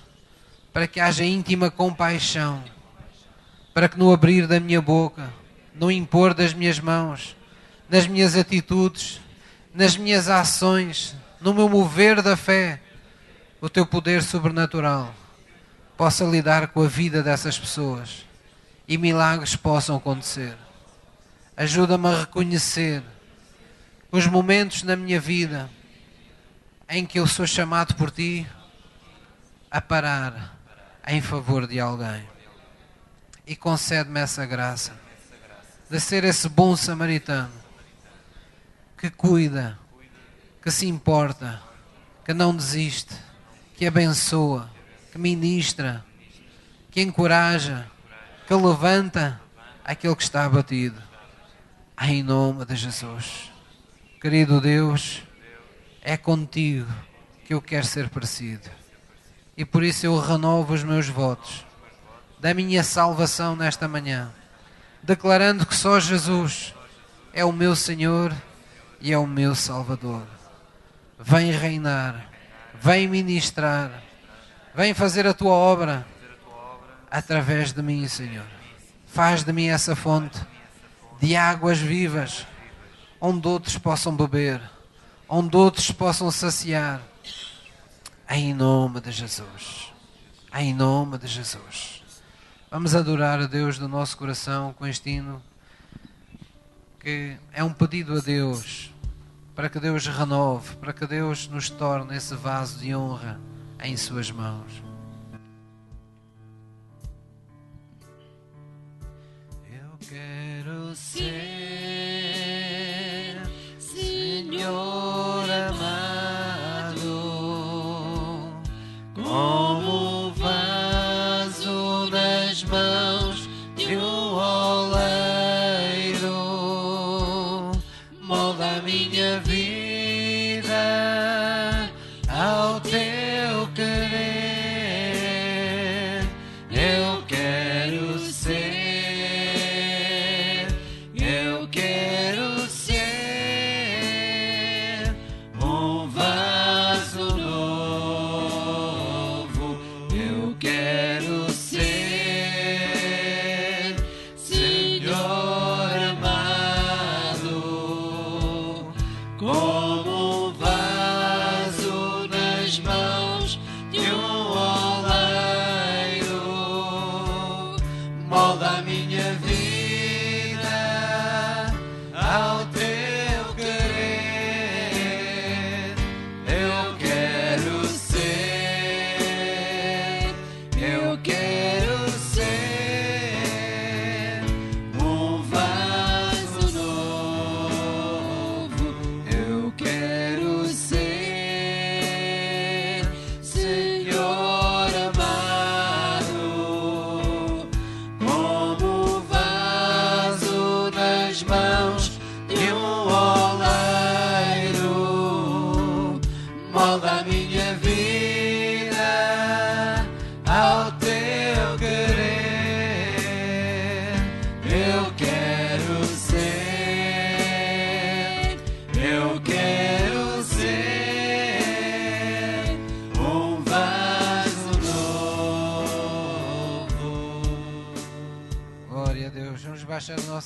A: para que haja íntima compaixão, para que no abrir da minha boca, no impor das minhas mãos, nas minhas atitudes, nas minhas ações, no meu mover da fé, o teu poder sobrenatural possa lidar com a vida dessas pessoas e milagres possam acontecer. Ajuda-me a reconhecer os momentos na minha vida em que eu sou chamado por ti a parar em favor de alguém. E concede-me essa graça de ser esse bom samaritano que cuida, que se importa, que não desiste, que abençoa, que ministra, que encoraja, que levanta aquele que está abatido. Em nome de Jesus. Querido Deus, é contigo que eu quero ser parecido. E por isso eu renovo os meus votos da minha salvação nesta manhã, declarando que só Jesus é o meu Senhor e é o meu Salvador. Vem reinar, vem ministrar, vem fazer a tua obra através de mim, Senhor. Faz de mim essa fonte de águas vivas, onde outros possam beber, onde outros possam saciar. Em nome de Jesus. Em nome de Jesus. Vamos adorar a Deus do nosso coração com este hino, que é um pedido a Deus, para que Deus renove, para que Deus nos torne esse vaso de honra em Suas mãos.
B: Eu quero ser Senhor amado,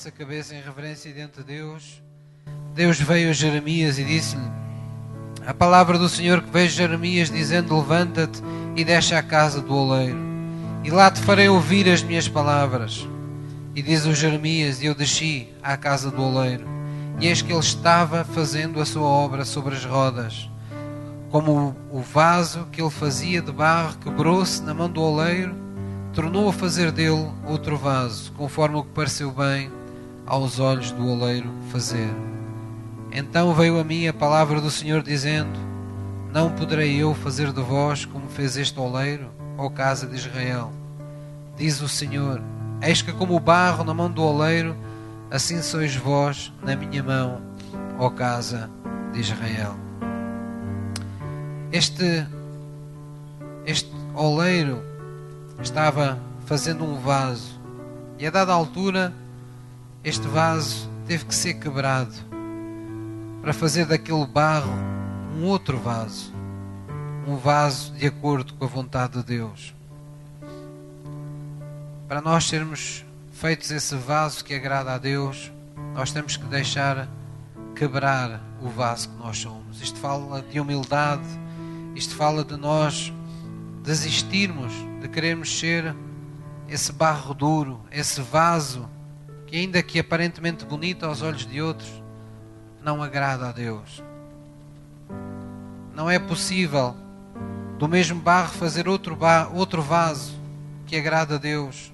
A: nossa cabeça em reverência diante de Deus. Deus veio a Jeremias e disse-lhe: A palavra do Senhor que veio a Jeremias dizendo: Levanta-te e desce à casa do oleiro, e lá te farei ouvir as minhas palavras. E diz o Jeremias: E eu desci à casa do oleiro, e eis que ele estava fazendo a sua obra sobre as rodas. Como o vaso que ele fazia de barro quebrou-se na mão do oleiro, tornou a fazer dele outro vaso, conforme o que pareceu bem aos olhos do oleiro fazer. Então veio a mim a palavra do Senhor dizendo: Não poderei eu fazer de vós como fez este oleiro, ó casa de Israel. Diz o Senhor: Eis que como o barro na mão do oleiro, assim sois vós na minha mão, ó casa de Israel. Este este oleiro estava fazendo um vaso e a dada altura este vaso teve que ser quebrado para fazer daquele barro um outro vaso, um vaso de acordo com a vontade de Deus. Para nós sermos feitos esse vaso que agrada a Deus, nós temos que deixar quebrar o vaso que nós somos. Isto fala de humildade, isto fala de nós desistirmos de querermos ser esse barro duro, esse vaso que, ainda que aparentemente bonito aos olhos de outros, não agrada a Deus. Não é possível do mesmo barro fazer outro, outro vaso que agrada a Deus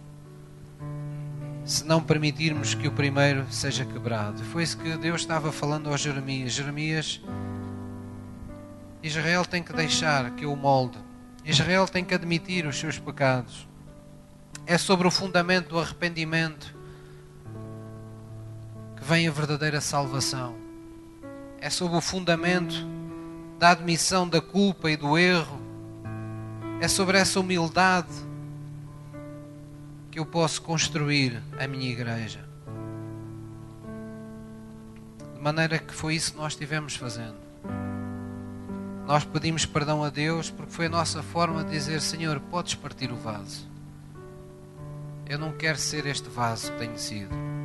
A: se não permitirmos que o primeiro seja quebrado. Foi isso que Deus estava falando ao Jeremias. Jeremias, Israel tem que deixar que eu o molde. Israel tem que admitir os seus pecados. É sobre o fundamento do arrependimento vem a verdadeira salvação. É sobre o fundamento da admissão da culpa e do erro. É sobre essa humildade que eu posso construir a minha igreja. De maneira que foi isso que nós estivemos fazendo. Nós pedimos perdão a Deus porque foi a nossa forma de dizer: Senhor, podes partir o vaso. Eu não quero ser este vaso que tenho sido.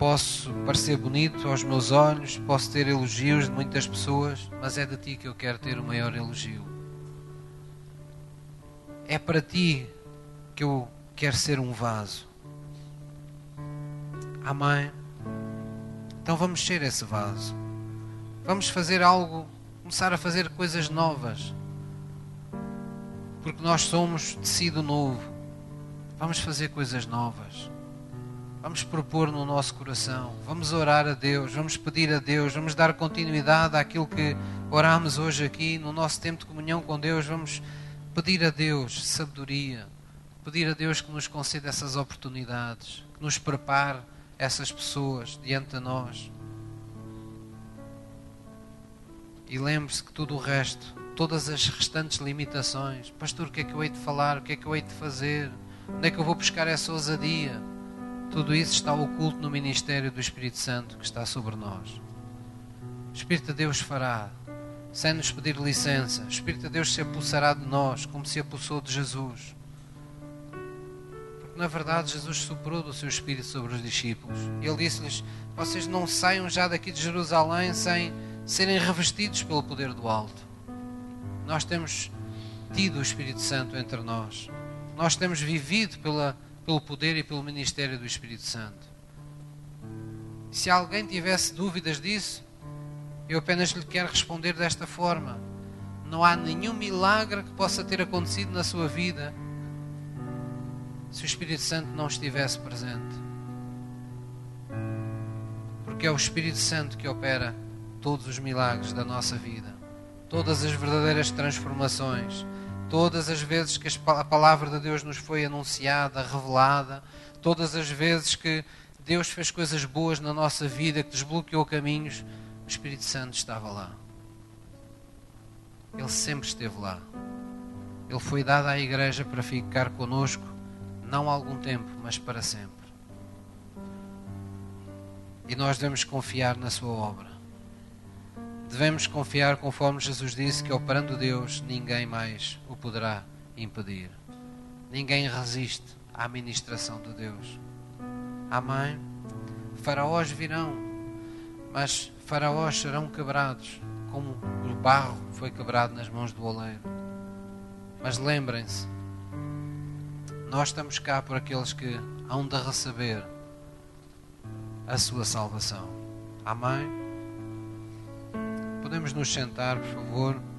A: Posso parecer bonito aos meus olhos, posso ter elogios de muitas pessoas, mas é de ti que eu quero ter o maior elogio. É para ti que eu quero ser um vaso. Amém? Então vamos ser esse vaso. Vamos fazer algo, começar a fazer coisas novas. Porque nós somos tecido novo. Vamos fazer coisas novas. Vamos propor no nosso coração. Vamos orar a Deus. Vamos pedir a Deus. Vamos dar continuidade àquilo que oramos hoje aqui no nosso tempo de comunhão com Deus. Vamos pedir a Deus sabedoria pedir a Deus que nos conceda essas oportunidades, que nos prepare essas pessoas diante de nós. E lembre-se que tudo o resto, todas as restantes limitações, pastor, o que é que eu hei de falar, o que é que eu hei de fazer, onde é que eu vou buscar essa ousadia? Tudo isso está oculto no ministério do Espírito Santo que está sobre nós. O Espírito de Deus fará, sem nos pedir licença. O Espírito de Deus se apossará de nós, como se apossou de Jesus na verdade, Jesus soprou do seu Espírito sobre os discípulos. Ele disse-lhes: Vocês não saiam já daqui de Jerusalém sem serem revestidos pelo poder do alto. Nós temos tido o Espírito Santo entre nós. Nós temos vivido pela, pelo poder e pelo ministério do Espírito Santo. Se alguém tivesse dúvidas disso, eu apenas lhe quero responder desta forma: não há nenhum milagre que possa ter acontecido na sua vida se o Espírito Santo não estivesse presente. Porque é o Espírito Santo que opera todos os milagres da nossa vida, todas as verdadeiras transformações, todas as vezes que a palavra de Deus nos foi anunciada, revelada, todas as vezes que Deus fez coisas boas na nossa vida, que desbloqueou caminhos, o Espírito Santo estava lá. Ele sempre esteve lá. Ele foi dado à igreja para ficar conosco não há algum tempo, mas para sempre. E nós devemos confiar na Sua obra. Devemos confiar, conforme Jesus disse, que operando Deus, ninguém mais o poderá impedir. Ninguém resiste à ministração de Deus. Amém? Faraós virão, mas faraós serão quebrados, como o barro foi quebrado nas mãos do oleiro. Mas lembrem-se, nós estamos cá por aqueles que hão de receber a sua salvação. Amém? Podemos nos sentar, por favor.